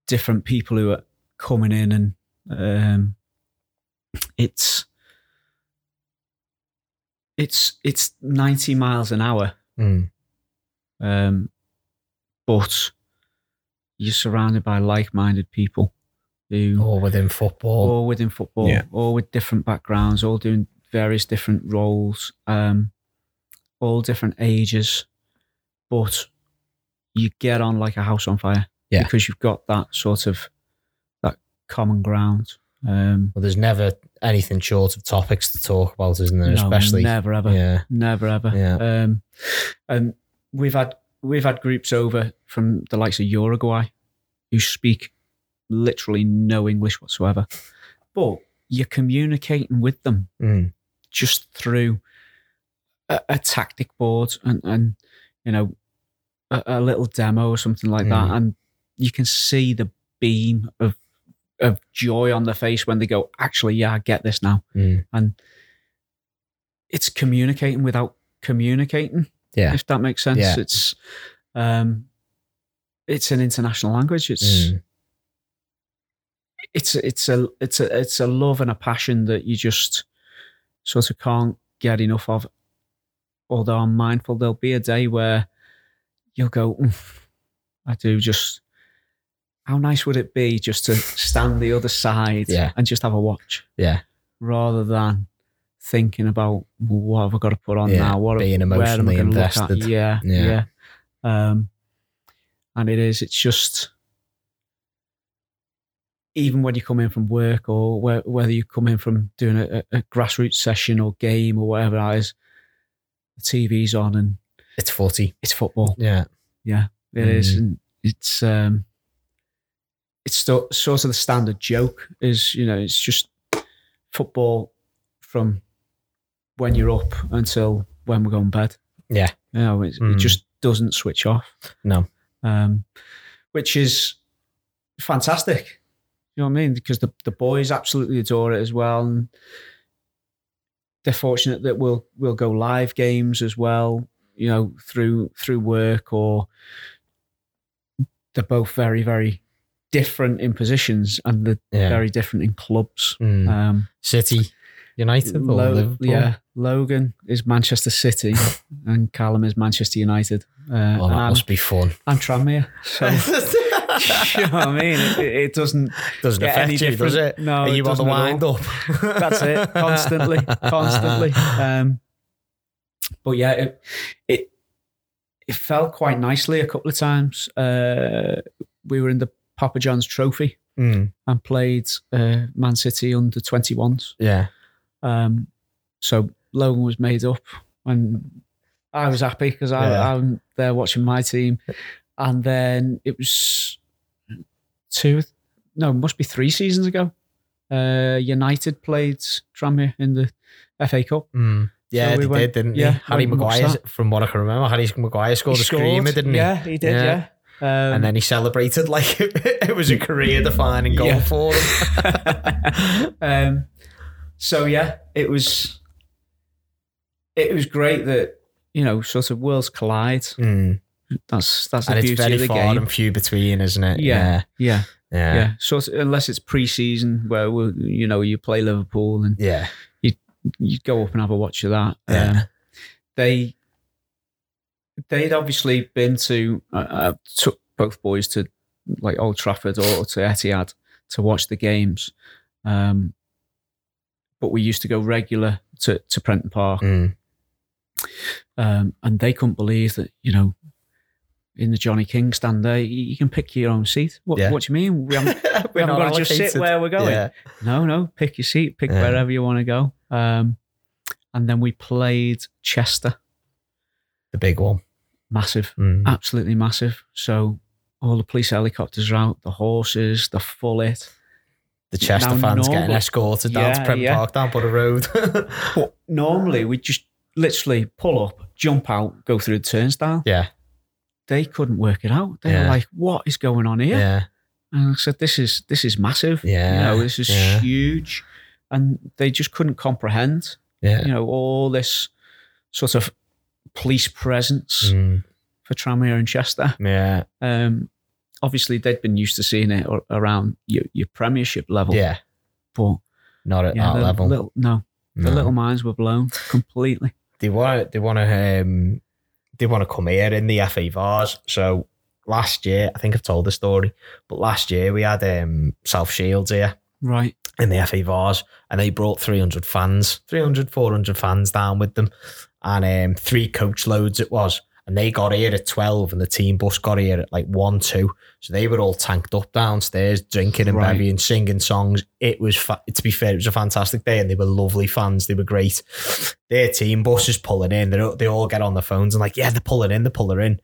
different people who are coming in and um, it's it's it's 90 miles an hour Mm. um, but you're surrounded by like-minded people who All within football. all within football, Yeah. all with different backgrounds, all doing various different roles, um, all different ages, but you get on like a house on fire Yeah. because you've got that sort of that common ground. Um, Well, there's never anything short of topics to talk about, isn't there? no, Especially, never ever, yeah, never ever. Yeah. Um, and we've had we've had groups over from the likes of Uruguay who speak literally no English whatsoever, but you're communicating with them Mm. Just through a, a tactic board and, and you know a, a little demo or something like that, Mm. and you can see the beam of of joy on their face when they go, actually, yeah, I get this now, Mm. and it's communicating without communicating. Yeah. if that makes sense. Yeah. It's um, it's an international language. It's Mm. it's it's a it's a it's a love and a passion that you just sort of can't get enough of. Although I'm mindful, there'll be a day where you'll go, I do just how nice would it be just to stand the other side Yeah. and just have a watch Yeah. rather than thinking about well, what have I got to put on Yeah, now? What being where am I emotionally invested. Yeah, Yeah. yeah. Um, and it is. It's just even when you come in from work or where, whether you come in from doing a, a, grassroots session or game or whatever that is, the TV's on and It's footy. it's football. Yeah. Yeah, it is, Mm. and it's um, it's sort of the standard joke is you know it's just football from when you're up until when we're going to bed. Yeah. You know, it, Mm. it just doesn't switch off. No. um, which is fantastic. You know what I mean? Because the, the boys absolutely adore it as well, and they're fortunate that we'll we'll go live games as well. You know, through through work, or they're both very very different in positions, and they're Yeah. very different in clubs. Mm. Um, City, United, or Lo- Liverpool. yeah, Logan is Manchester City, and Callum is Manchester United. Uh, Oh, that I'm, must be fun. I'm Tranmere, so you know what I mean? It, it doesn't Doesn't get any affect you, does it? No, Are you on the doesn't at all. wind up? That's it. Constantly, constantly. Um, but yeah, it, it it fell quite nicely a couple of times. Uh, we were in the Papa John's Trophy Mm, and played uh, Man City under twenty ones. yeah. Um, so Logan was made up, and I was happy because Yeah. I'm there watching my team. And then it was two, no, it must be three seasons ago. Uh, United played Tranmere in the FA Cup. Mm. Yeah, So we they went- did, didn't yeah, they? Harry went and watched Maguire, from what I can remember, Harry Maguire scored He a screamer, didn't he? Yeah, he did. Yeah. Yeah. Um, And then he celebrated like it was a career-defining goal Yeah. for him. um, so yeah, it was. It was great that you know, sort of worlds collide. Mm. That's that's the And it's very of the far game. and few between, isn't it? Yeah, yeah, Yeah. yeah. So it's- unless it's pre-season where we you know you play Liverpool and Yeah. you you go up and have a watch of that. Yeah. Um, they they'd obviously been to uh, uh, took both boys to like Old Trafford or to Etihad to watch the games. Um, but we used to go regular to, to Prenton Park, Mm. um, and they couldn't believe that you know in the Johnny King stand there you, you can pick your own seat. What, Yeah. what do you mean? We haven't we We're haven't got to just sit where we're going. Yeah. No, no, pick your seat, pick Yeah. wherever you want to go. Um, and then we played Chester, The big one. massive, Mm. absolutely massive. So all the police helicopters are out, the horses, the full it. The Chester Now, fans getting escorted down to Yeah, Prenton yeah. Park down Butter Road. But normally we just literally pull up, jump out, go through the turnstile. yeah. They couldn't work it out. They Yeah. were like, "What is going on here?" Yeah. And I said, "This is this is massive. Yeah, you know, this is yeah. huge." And they just couldn't comprehend. Yeah. you know, all this sort of police presence Mm. for Tranmere and Chester. Yeah. Um, obviously, they'd been used to seeing it around your, your Premiership level, Yeah. but Not at yeah, that the level. Little, no, the No. little minds were blown completely. they want they want to um they want to come here in the FA Vase. So last year, I think I've told the story, but last year we had um South Shields here Right, in the FA Vase and they brought 300 fans, 300, 400 fans down with them and um three coach loads it was. And they got here at 12 and the team bus got here at like 1, 2. So they were all tanked up downstairs, drinking and Right. bevying, singing songs. It was, fa- to be fair, it was a fantastic day and they were lovely fans. They were great. Their team bus is pulling in. They, all- they all get on the phones and like, yeah, they're pulling in, they're pulling in.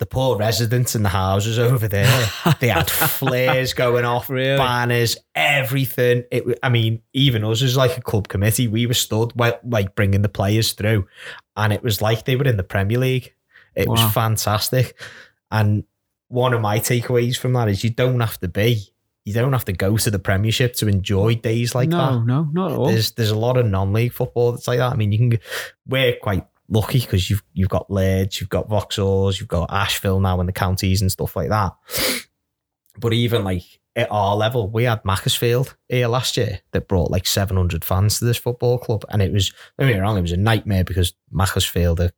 The poor residents in the houses over there, they had flares going off, Really? banners, everything. It, I mean, even us as like a club committee, we were stood like bringing the players through, and it was like they were in the Premier League. It Wow. was fantastic, and one of my takeaways from that is you don't have to be, you don't have to go to the Premiership to enjoy days like no, that. no, no, not at all. There's there's a lot of non-league football that's like that. I mean, you can we're quite lucky because you've you've got Lairds, you've got Vauxhalls, you've got Ashville now in the counties and stuff like that. But even like at our level, we had Macclesfield here last year that brought like 700 fans to this football club, and it was don't get wrong, it was a nightmare because Macclesfield are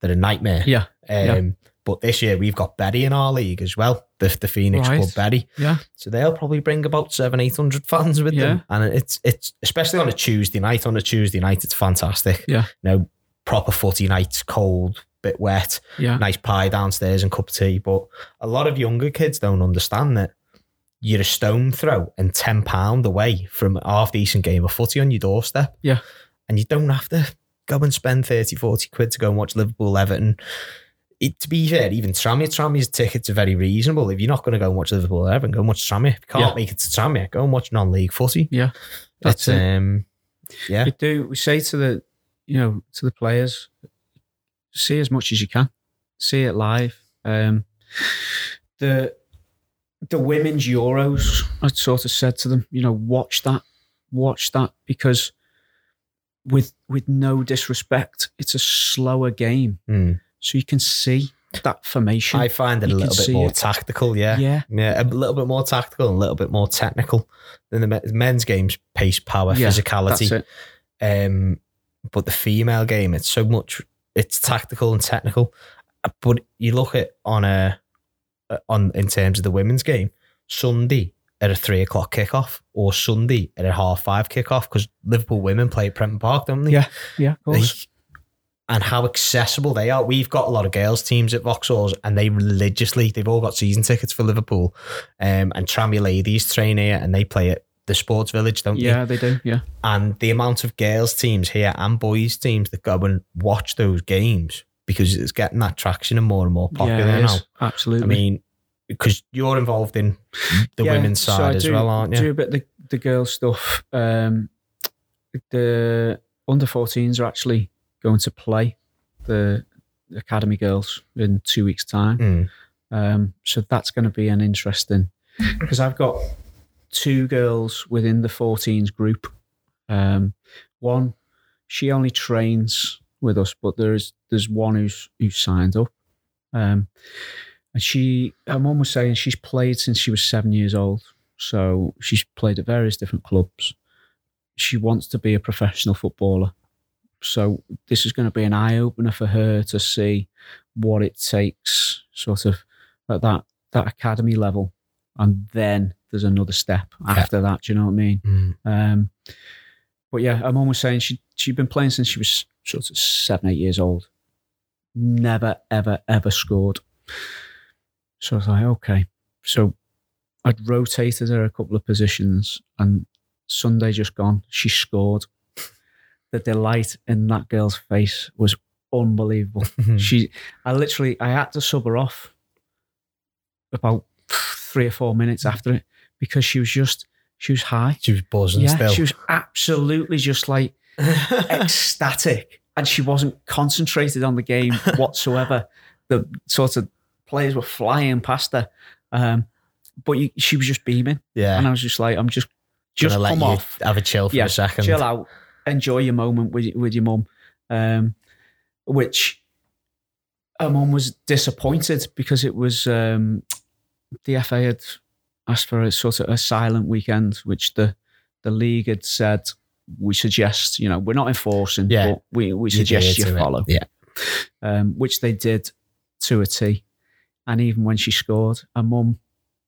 they're a nightmare. Yeah, Um, yeah. But this year we've got Betty in our league as well. the, the Phoenix Right. Club Bury. Yeah. So they'll probably bring about seven, eight hundred fans with them, Yeah. and it's it's especially on a Tuesday night. On a Tuesday night, it's fantastic. Yeah. you know, proper footy nights, cold, bit wet, Yeah. nice pie downstairs and cup of tea. But a lot of younger kids don't understand that you're a stone throw and ten pound away from a half decent game of footy on your doorstep. Yeah. and you don't have to go and spend 30, 40 quid to go and watch Liverpool Everton. It, to be fair, even Tranmere, Tranmere's tickets are very reasonable. If you're not going to go and watch Liverpool Everton, go and watch Tranmere. If you can't Yeah. make it to Tranmere, go and watch non-league footy. Yeah. That's it. Um, yeah, We do. We say to the, you know, to the players, see as much as you can, see it live. Um, the the women's Euros, I sort of said to them, you know, watch that, watch that, because with with no disrespect, it's a slower game, Mm. so you can see that formation. I find it a You can little bit more it. tactical. Yeah, yeah, Yeah, a little bit more tactical and a little bit more technical than the men's games. Pace, power, Yeah, physicality. Um, but the female game, it's so much. It's tactical and technical. But you look at on a uh, on in terms of the women's game, Sunday at a three o'clock kickoff or Sunday at a half five kickoff because Liverpool women play at Prenton Park, don't they? Yeah, Yeah, of course. Like, and how accessible they are. We've got a lot of girls teams at Vauxhalls, and they religiously they've all got season tickets for Liverpool. Um, and Trammy ladies train here, and they play at the Sports Village, don't they? yeah, they do. Yeah, And the amount of girls teams here and boys teams that go and watch those games because it's getting that traction and more and more popular yeah, now. Absolutely. I mean, because you're involved in the Yeah, women's so side I as do- well, aren't you? Do a bit of the, the girls stuff. Um, the under 14s are actually going to play the academy girls in two weeks' time. Mm. Um, so that's going to be an interesting because I've got two girls within the 14s group. Um, one, she only trains with us, but there's there's one who's who's signed up. Um, and she, her mum was saying she's played since she was seven years old. So she's played at various different clubs. She wants to be a professional footballer. So this is going to be an eye opener for her to see what it takes, sort of at that that academy level, and then there's another step after that. Do you know what I mean? Mm. Um, but yeah, mum was saying she she'd been playing since she was sort of seven, eight years old. Never, ever, ever scored. So I was like, okay. So I'd rotated her a couple of positions, and Sunday just gone, she scored. The delight in that girl's face was unbelievable. she, I literally, I had to sub her off about three or four minutes after it because she was just, she was high. She was buzzing Yeah, still. she was absolutely just like ecstatic, and she wasn't concentrated on the game whatsoever. The sort of players were flying past her, um, but you, she was just beaming, yeah. and I was just like, "I'm just, just Gonna let come you off, have a chill for yeah, a second. chill out, enjoy your moment with with your mum." Um, which her mum was disappointed because it was um, the FA had asked for a sort of a silent weekend, which the the league had said we suggest, you know, we're not enforcing, Yeah. but we, we suggest adhere you to it. follow. Yeah. Um, which they did to a T. And even when she scored, her mum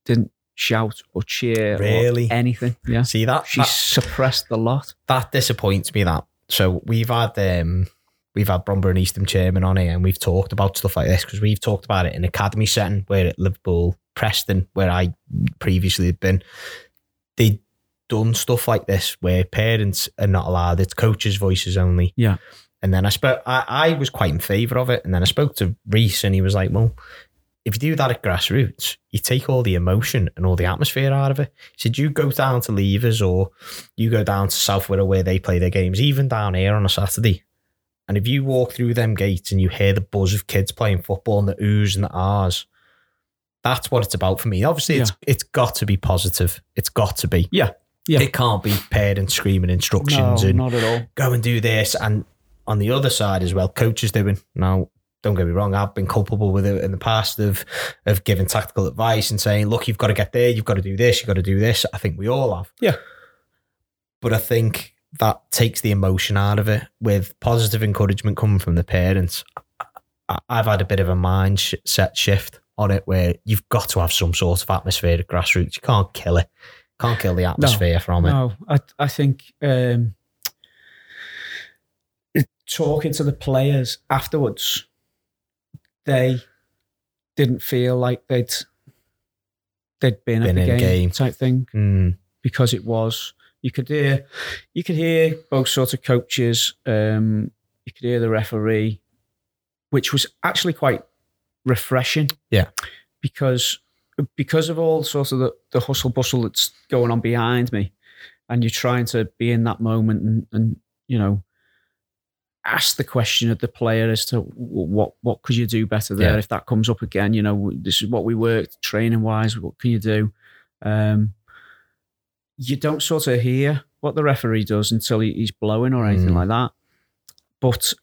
didn't shout or cheer Really? or anything. Yeah. See that, She that suppressed the lot. that disappoints me. That so we've had um we've had Bromber and Eastham chairman on here, and we've talked about stuff like this because we've talked about it in academy setting where at Liverpool, Preston, where I previously had been. they'd done stuff like this where parents are not allowed. It's coaches' voices only. Yeah. And then I spoke. I, I was quite in favour of it, and then I spoke to Reese, and he was like, "Well." If you do that at grassroots, you take all the emotion and all the atmosphere out of it. Said, you go down to Levers or you go down to South Wirral where they play their games, even down here on a Saturday. And if you walk through them gates and you hear the buzz of kids playing football and the oohs and the ahs, that's what it's about for me. Obviously, it's it's got to be positive. It's got to be. Yeah. Yeah. It can't be parents screaming instructions No, and not at all. go and do this. And on the other side as well, coaches doing. Now, don't get me wrong, I've been culpable with it in the past of of giving tactical advice and saying, look, you've got to get there, you've got to do this, you've got to do this. I think we all have. Yeah. But I think that takes the emotion out of it with positive encouragement coming from the parents. I've had a bit of a mindset shift on it where you've got to have some sort of atmosphere at grassroots. You can't kill it. Can't kill the atmosphere from it. No, I I think um, talking to the players afterwards, they didn't feel like they'd they'd been, Been at the in game, game. type thing Mm, because it was you could hear you could hear both sorts of coaches um you could hear the referee which was actually quite refreshing Yeah. because because of all sorts of the, the hustle bustle that's going on behind me and you're trying to be in that moment and, and you know ask the question of the player as to what what could you do better there Yeah. if that comes up again you know this is what we worked training wise what can you do um you don't sort of hear what the referee does until he, he's blowing or anything Mm. like that. But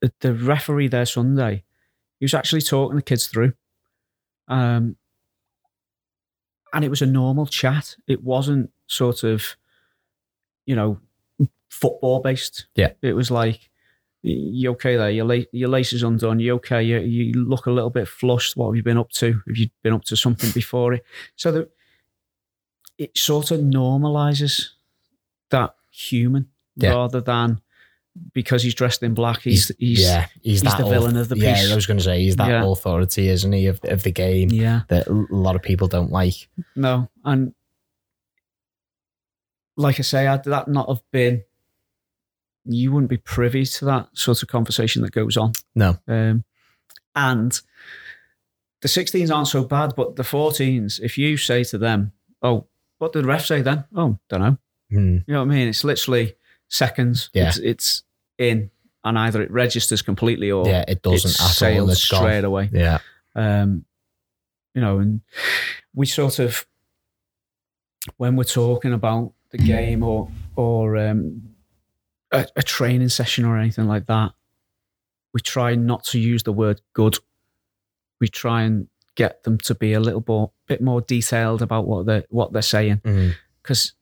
the- the referee there Sunday, he was actually talking the kids through. Um, and it was a normal chat. It wasn't sort of, you know, football based. Yeah. It was like, you okay there? Your, la- your laces undone. You okay? You, you look a little bit flushed. What have you been up to? Have you been up to something before it? So that it sort of normalizes that human Yeah. rather than because he's dressed in black, he's he's, yeah, he's, he's that the villain of the piece. Yeah. I was going to say he's that Yeah. authority, isn't he, of, of the game yeah. that a lot of people don't like. No, and like I say, had that not have been, you wouldn't be privy to that sort of conversation that goes on. No. Um, and the 16s aren't so bad, but the 14s, if you say to them, "Oh, what did the ref say then?" Oh, don't know. Mm, You know what I mean? It's literally seconds. Yeah. It's, it's in, and either it registers completely or yeah, it doesn't at all. and gone. straight away. Yeah, Um, you know, and we sort of when we're talking about the game or or um, a, a training session or anything like that, we try not to use the word good. We try and get them to be a little more, bit more detailed about what they are what they're saying Mm. because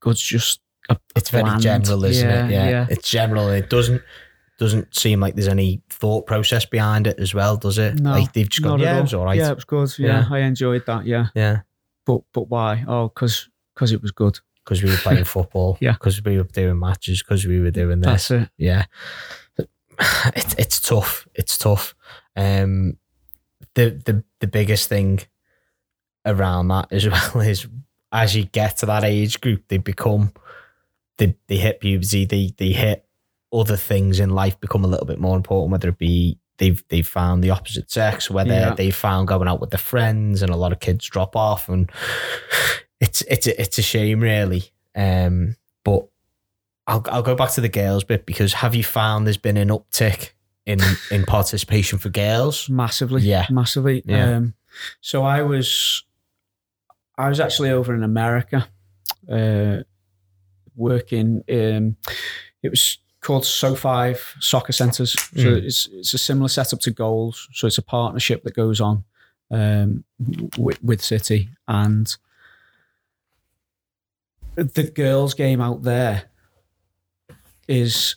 good's just a, it's very general, isn't Yeah, it? Yeah. yeah. it's general. It doesn't doesn't seem like there's any thought process behind it as well, does it? No, like they've just gone, yeah, it all. was all right. Yeah, it was good. Yeah, Yeah. I enjoyed that. Yeah, yeah. but but why? Oh, because because it was good. Because we were playing football. Yeah. Because we were doing matches. Because we were doing this. That's it. Yeah. It's it's tough. It's tough. Um, the the the biggest thing around that as well is as you get to that age group, they become they they hit puberty. They they hit other things in life become a little bit more important. Whether it be they've they've found the opposite sex, whether Yeah. they found going out with their friends, and a lot of kids drop off, and it's it's a, it's a shame really. Um, but I'll I'll go back to the girls bit because have you found there's been an uptick in in participation for girls? massively Yeah. massively Yeah. um so i was i was actually over in america uh working in it was called SoFive soccer centers so Mm. it's it's a similar setup to goals so it's a partnership that goes on um with, with city and the girls game out there is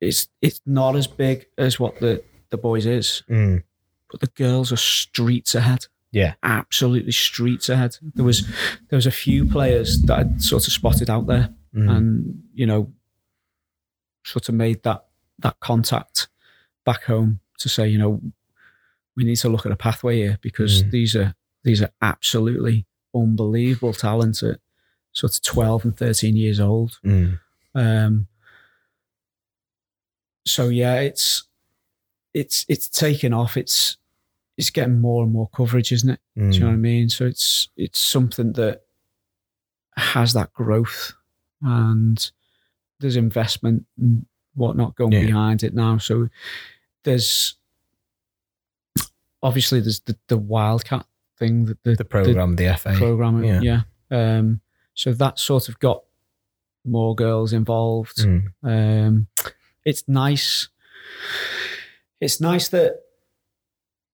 it's it's not as big as what the the boys is Mm. but the girls are streets ahead. Yeah. absolutely streets ahead. There was there was a few players that I'd sort of spotted out there, Mm. and you know, sort of made that that contact back home to say, you know, we need to look at a pathway here because Mm. these are these are absolutely unbelievable talents at sort of twelve and thirteen years old. Mm. Um, so yeah, it's it's it's taken off. It's it's getting more and more coverage, isn't it? Do you know what I Mm. mean? So it's it's something that has that growth and there's investment and whatnot going Yeah. behind it now. So there's obviously there's the, the wildcat thing that the, The program, the, FA. program, yeah. yeah. Um, so that sort of got more girls involved. Mm. Um, it's nice. It's nice that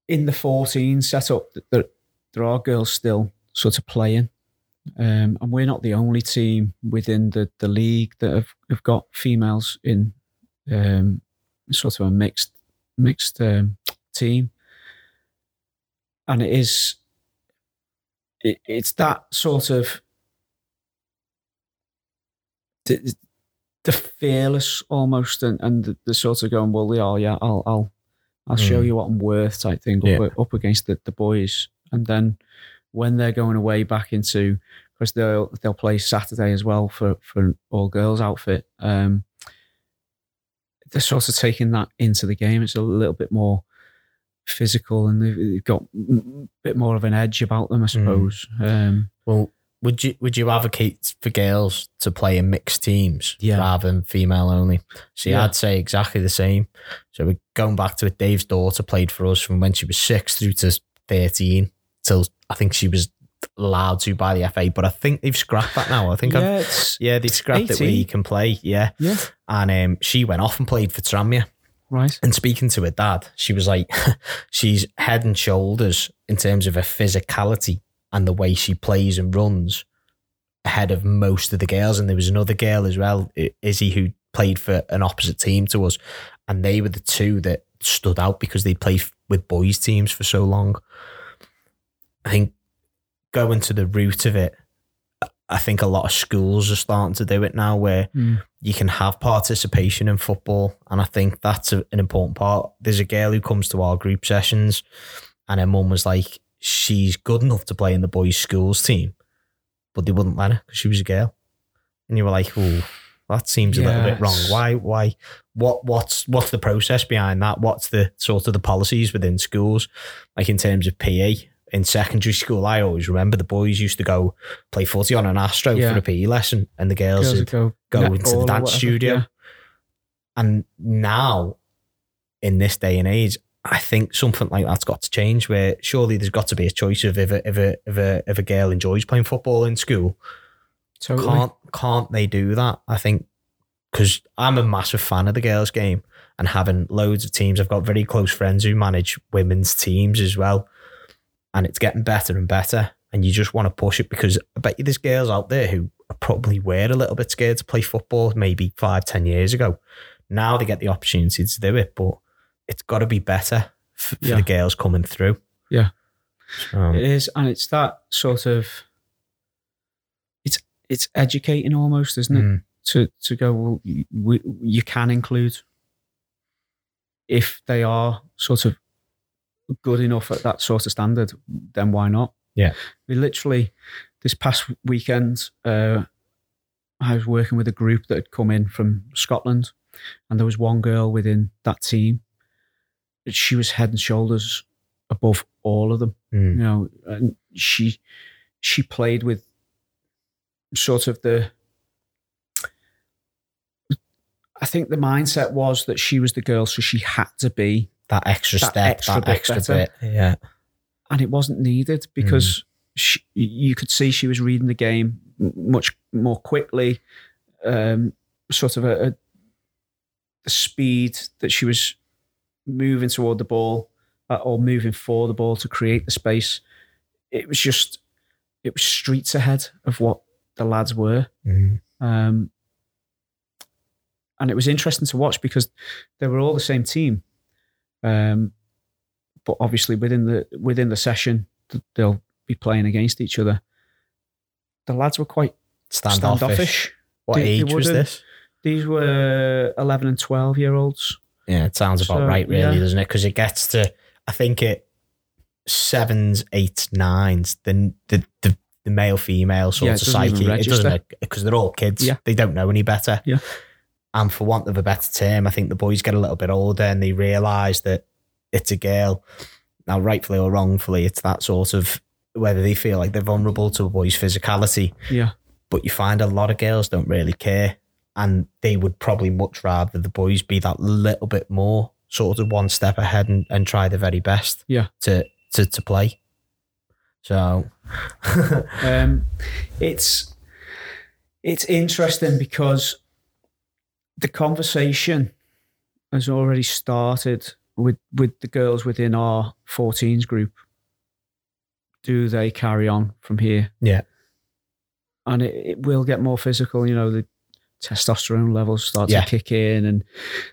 in the 14 setup that there, there are girls still sort of playing. Um, and we're not the only team within the, the league that have, have got females in um, sort of a mixed mixed um, team. and it is it, it's that sort of the, the fearless almost and, and the, the sort of going well yeah yeah I'll I'll I'll show Mm. you what I'm worth type thing Yeah. up, up against the, the boys and then when they're going away back into because they'll they'll play Saturday as well for for an all girls outfit um they're sort of taking that into the game it's a little bit more physical and they've, they've got a bit more of an edge about them I suppose um Well, would you would you advocate for girls to play in mixed teams Yeah. rather than female only? See, Yeah. I'd say exactly the same. So we're going back to it. Dave's daughter played for us from when she was six through to thirteen till I think she was allowed to by the FA. But I think they've scrapped that now. I think yeah yeah, they scrapped it where you can play. Yeah, yeah and um, she went off and played for Tranmere. right And speaking to her dad, she was like, she's head and shoulders in terms of her physicality and the way she plays and runs ahead of most of the girls. And there was another girl as well, Izzy, who played for an opposite team to us. And they were the two that stood out because they played with boys' teams for so long. I think going to the root of it, I think a lot of schools are starting to do it now where Mm. you can have participation in football. And I think that's a, an important part. There's a girl who comes to our group sessions, and her mum was like, she's good enough to play in the boys' schools team, but they wouldn't let her because she was a girl. And you were like, oh, that seems a little bit wrong. Why? Why? What? What's what's the process behind that? What's the sort of the policies within schools, like in terms of PE? In secondary school, I always remember the boys used to go play footy on an Astro Yeah. for a PE lesson, and the girls, girls would go go into the dance studio. yeah. And now, in this day and age, I think something like that's got to change. Where surely there's got to be a choice of if a if a if a, if a girl enjoys playing football in school, Totally. can't can't they do that? I think because I'm a massive fan of the girls' game and having loads of teams. I've got very close friends who manage women's teams as well, and it's getting better and better. And you just want to push it because I bet you there's girls out there who probably were a little bit scared to play football maybe five, ten years ago. Now they get the opportunity to do it, but it's got to be better for Yeah. the girls coming through. Yeah. Um, It is, and it's that sort of. It's it's educating almost, isn't it? mm, To to go, well, you, we, you can include if they are sort of good enough at that sort of standard, then why not? Yeah. We literally this past weekend, uh, I was working with a group that had come in from Scotland, and there was one girl within that team. She was head and shoulders above all of them mm, you know, and she she played with sort of the. I think the mindset was that she was the girl, so she had to be, that extra That step, extra that bit extra better. bit. Yeah. and it wasn't needed because she, you could see she was reading the game much more quickly, um, sort of a, a the speed that she was moving toward the ball uh, or moving for the ball to create the space. It was just, it was streets ahead of what the lads were. Mm. Um, and it was interesting to watch because they were all the same team. Um, but obviously within the within the session, they'll be playing against each other. The lads were quite Standoffish. standoffish. What They- they age was this? These were eleven and twelve year olds. Yeah, it sounds about So, right, really, yeah. doesn't it? Because it gets to, I think it sevens, eights, nines, then the, the the male female sort Yeah, of psyche. It doesn't because they're all kids. Yeah. They don't know any better. Yeah. And for want of a better term, I think the boys get a little bit older and they realise that it's a girl. Now, rightfully or wrongfully, it's that sort of whether they feel like they're vulnerable to a boy's physicality Yeah, but you find a lot of girls don't really care and they would probably much rather the boys be that little bit more sort of one step ahead and, and try the very best Yeah. to to, to play so um, it's it's interesting because the conversation has already started with with the girls within our 14s group. Do they carry on from here? Yeah. and it, it will get more physical. You know, the testosterone levels start Yeah. to kick in, and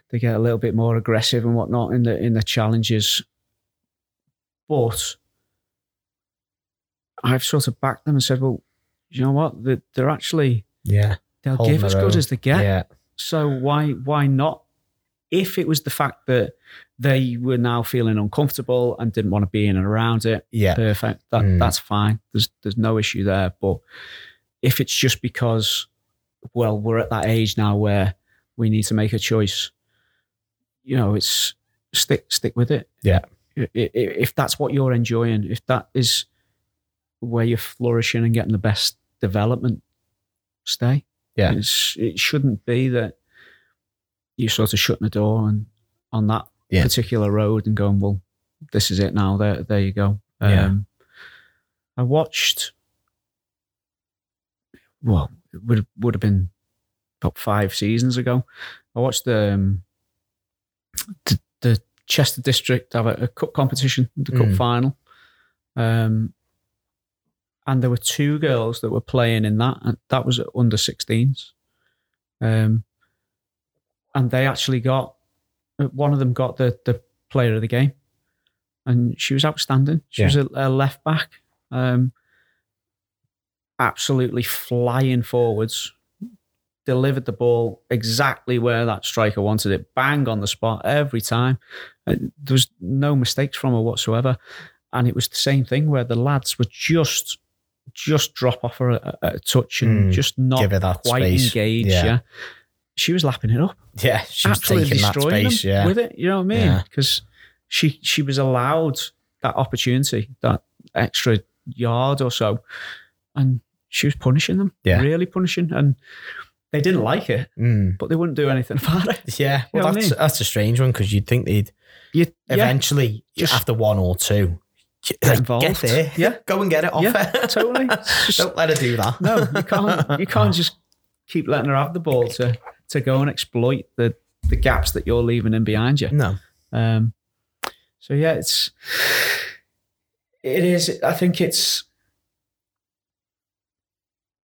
they get a little bit more aggressive and whatnot in the in the challenges. But I've sort of backed them and said, well, you know what? They're, they're actually Yeah. they'll Holding give as good own. as they get. Yeah. So why why not? If it was the fact that they were now feeling uncomfortable and didn't want to be in and around it, Yeah. perfect. That Mm. that's fine. There's there's no issue there. But if it's just because, well, we're at that age now where we need to make a choice, you know, it's stick stick with it. Yeah. If that's what you're enjoying, if that is where you're flourishing and getting the best development, stay. Yeah. It's, it shouldn't be that you're sort of shutting the door and on that Yeah. particular road and going, well, this is it now. There, there you go. Yeah. Um, I watched. Well, would would have been about five seasons ago. I watched the um, the, the Chester District have a, a cup competition, the cup Mm. final. Um, and there were two girls that were playing in that, and that was under 16s. Um, and they actually got one of them got the the player of the game, and she was outstanding. She Yeah. was a, a left back, um, absolutely flying forwards, delivered the ball exactly where that striker wanted it, bang on the spot every time. Uh, There was no mistakes from her whatsoever, and it was the same thing where the lads would just just drop off her a, a, touch and Mm. just not that quite space. engaged. Yeah. Yeah. she was lapping it up Yeah. She was absolutely taking that destroying space. them Yeah. with it. You know what I mean? Yeah. Because she she was allowed that opportunity, that extra yard or so, and she was punishing them. Yeah. really punishing, and they didn't like it, Mm. but they wouldn't do anything about it. Yeah. You know Well, what I that's mean? that's a strange one because you'd think they'd You, yeah, eventually Just- after one or two Get involved. Get there. Yeah. Go and get it off Yeah, her. totally. Just- Don't let her do that. no, you can't. You can't just keep letting her have the ball to to go and exploit the the gaps that you're leaving in behind you. No. Um, so yeah, it's it is. I think it's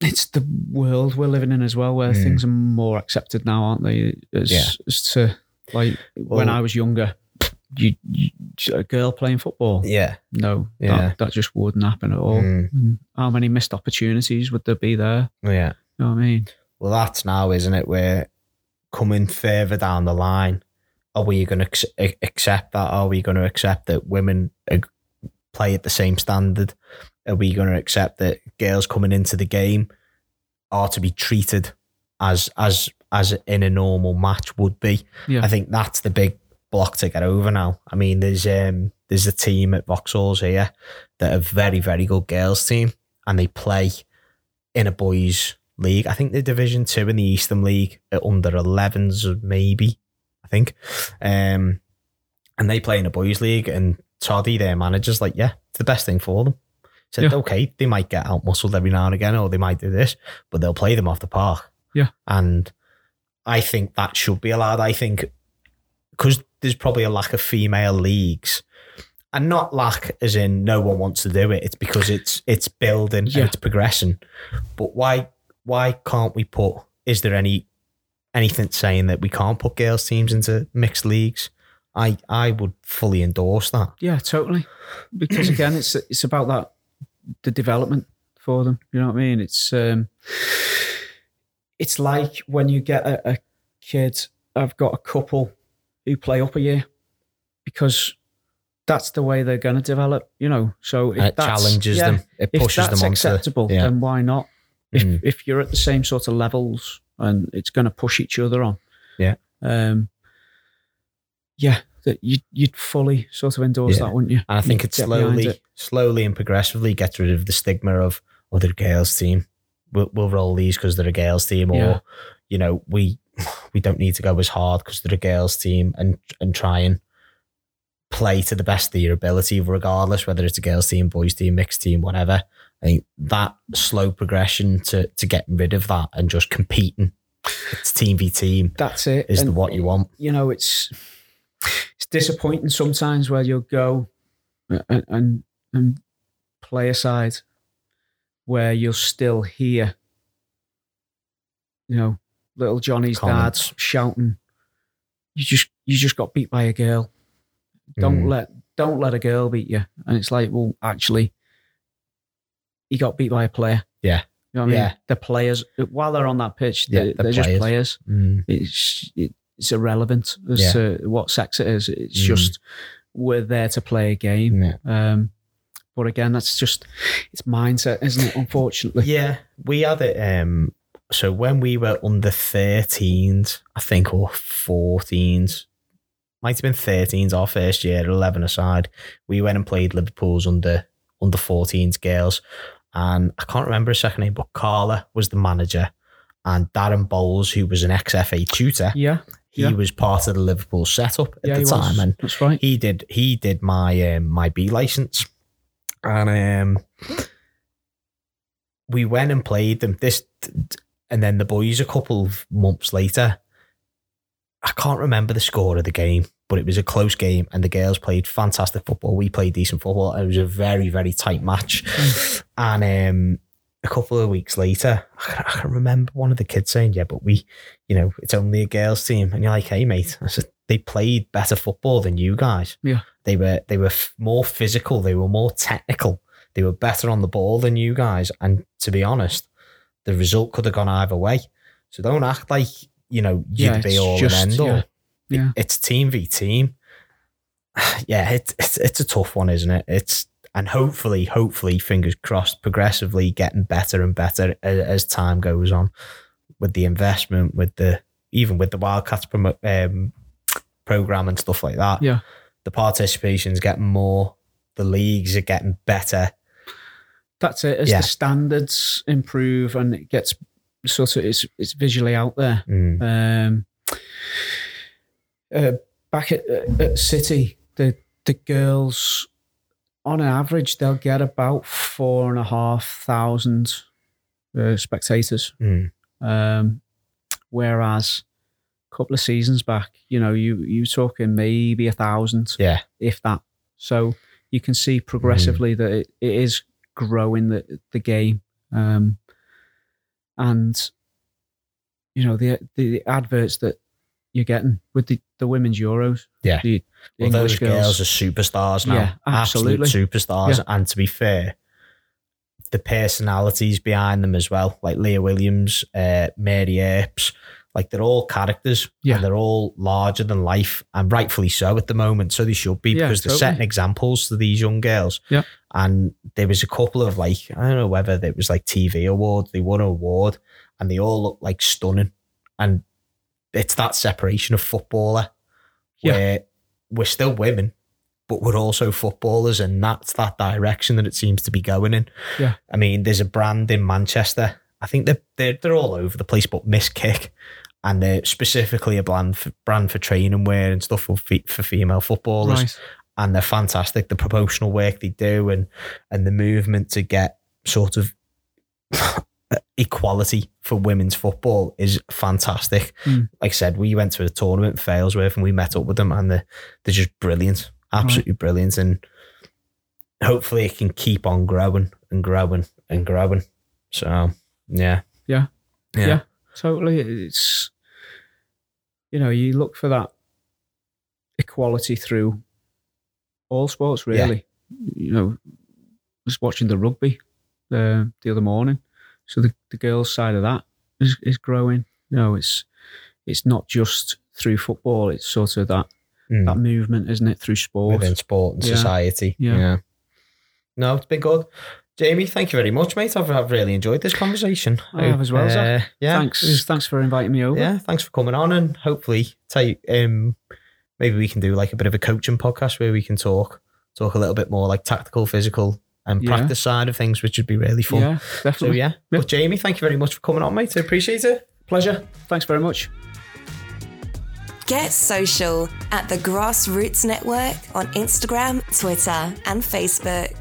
it's the world we're living in as well, where Mm. things are more accepted now, aren't they? As, Yeah. as to like when I was younger, you, you a girl playing football. Yeah. No, Yeah. that, that just wouldn't happen at all. Mm. How many missed opportunities would there be there? Yeah. You know what I mean? Well, that's now, isn't it? We're coming further down the line. Are we going to accept that? Are we going to accept that women play at the same standard? Are we going to accept that girls coming into the game are to be treated as as as in a normal match would be? Yeah. I think that's the big block to get over now. I mean, there's um there's a team at Vauxhall's here that are very very good girls team, and they play in a boys league. I think they're Division Two in the Eastern League at under 11s, maybe. I think, um, and they play in a boys league. And Toddy, their manager's like, yeah, it's the best thing for them. Said, Yeah. okay, they might get out muscled every now and again, or they might do this, but they'll play them off the park. Yeah. and I think that should be allowed. I think because there's probably a lack of female leagues. And not lack as in no one wants to do it. It's because it's it's building Yeah. and it's progressing. But why why can't we put is there any anything saying that we can't put girls teams into mixed leagues? I I would fully endorse that. Yeah, totally. Because again, it's it's about that the development for them. You know what I mean? It's um, it's like when you get a, a kid. I've got a couple who play up a year because that's the way they're going to develop. You know, so it that's- challenges yeah, them. It pushes them onto acceptable, yeah. then why not? If Mm. if you're at the same sort of levels and it's going to push each other on, Yeah. um, yeah, that you you'd fully sort of endorse Yeah. that, wouldn't you? And I think You'd it slowly, it. slowly and progressively gets rid of the stigma of other girls team. We'll, we'll roll these because they're a girls team, or Yeah. you know, we we don't need to go as hard because they're a girls team, and and try and play to the best of your ability, regardless whether it's a girls team, boys team, mixed team, whatever. I think that slow progression to to getting rid of that and just competing, it's team v team, That's it. is the what you want. you know, it's it's disappointing sometimes where you'll go and and, and play a side where you'll still hear, you know, little Johnny's Comments. dad shouting, "You just you just got beat by a girl. Don't Mm. let don't let a girl beat you." And it's like, well, actually, he got beat by a player. Yeah. You know what I mean? Yeah. The players, while they're on that pitch, they're, the they're just players. players. Mm. It's it's irrelevant as Yeah. to what sex it is. It's Mm. just we're there to play a game. Yeah. Um, but again, that's just it's mindset, isn't it? Unfortunately. Yeah, we had it. Um, so when we were under 13s, I think, or 14s, might have been 13s our first year, 11 aside, we went and played Liverpool's under under 14s girls. And I can't remember a second name, but Carla was the manager. And Darren Bowles, who was an ex-FA tutor, Yeah. He Yeah. was part of the Liverpool setup at yeah, the time. was. And that's right. he did he did my um, my B license, and um, we went and played them. This and then the boys a couple of months later. I can't remember the score of the game, but it was a close game, and the girls played fantastic football. We played decent football. It was a very very tight match, and um, a couple of weeks later, I can, I can remember one of the kids saying, "Yeah, but we, you know, it's only a girls' team," and you're like, "Hey, mate," I said, "They played better football than you guys. Yeah. they were they were f- more physical. They were more technical. They were better on the ball than you guys." And to be honest, the result could have gone either way. So don't act like you know you'd Yeah, be it's all just- and end all. yeah. Yeah. It's team v team. Yeah, it, it's it's a tough one, isn't it? It's and hopefully, hopefully, fingers crossed, progressively getting better and better as, as time goes on, with the investment, with the even with the Wildcats promo, um, program and stuff like that. Yeah. the participation's getting more, the leagues are getting better. That's it. As Yeah. the standards improve and it gets sort of it's it's visually out there. Mm. Um, uh, back at, at City, the the girls, on an average, they'll get about four and a half thousand uh, spectators. Mm. Um, whereas a couple of seasons back, you know, you you talking maybe a thousand, Yeah, if that. So you can see progressively that it, it is growing the the game, um, and you know the, the adverts that you're getting with the, the women's Euros. Yeah. the, the well, English those girls. are superstars now. Yeah, absolutely. Absolute superstars. Yeah. And to be fair, the personalities behind them as well, like Leah Williams, uh, Mary Earps, like they're all characters. Yeah. And they're all larger than life, and rightfully so at the moment. So they should be Yeah, because they're setting examples to these young girls. Yeah. And there was a couple of like, I don't know whether it was like TV awards, they won an award and they all look like stunning. And it's that separation of footballer Yeah. where we're still women, but we're also footballers, and that's that direction that it seems to be going in. Yeah. I mean, there's a brand in Manchester. I think they're they're, they're all over the place, but Miss Kick, and they're specifically a brand for, brand for training wear and stuff for for female footballers, Right. and they're fantastic. The promotional work they do, and and the movement to get sort of equality for women's football is fantastic. Mm. Like I said, we went to a tournament in Failsworth and we met up with them, and they're they're just brilliant, absolutely brilliant, and hopefully it can keep on growing and growing and growing. So yeah, Yeah. yeah, Yeah. Totally. It's, you know, you look for that equality through all sports, Yeah. really. You know, I was watching the rugby uh, the other morning. So the, the girls' side of that is, is growing. No, it's it's not just through football, it's sort of that, Mm. that movement, isn't it, through sport? within sport and Yeah. society. Yeah. No, it's been good. Jamie, thank you very much, mate. I've, I've really enjoyed this conversation. I have as well. Uh, yeah, thanks, thanks for inviting me over. yeah, thanks for coming on, and hopefully, take um, maybe we can do like a bit of a coaching podcast where we can talk talk a little bit more like tactical, physical, and Yeah. practice side of things, which would be really fun. Yeah, So definitely. yeah, Yeah. but Jamie, thank you very much for coming on, mate. I appreciate it. Pleasure. Thanks very much. Get social at the Grassroots Network on Instagram, Twitter, and Facebook.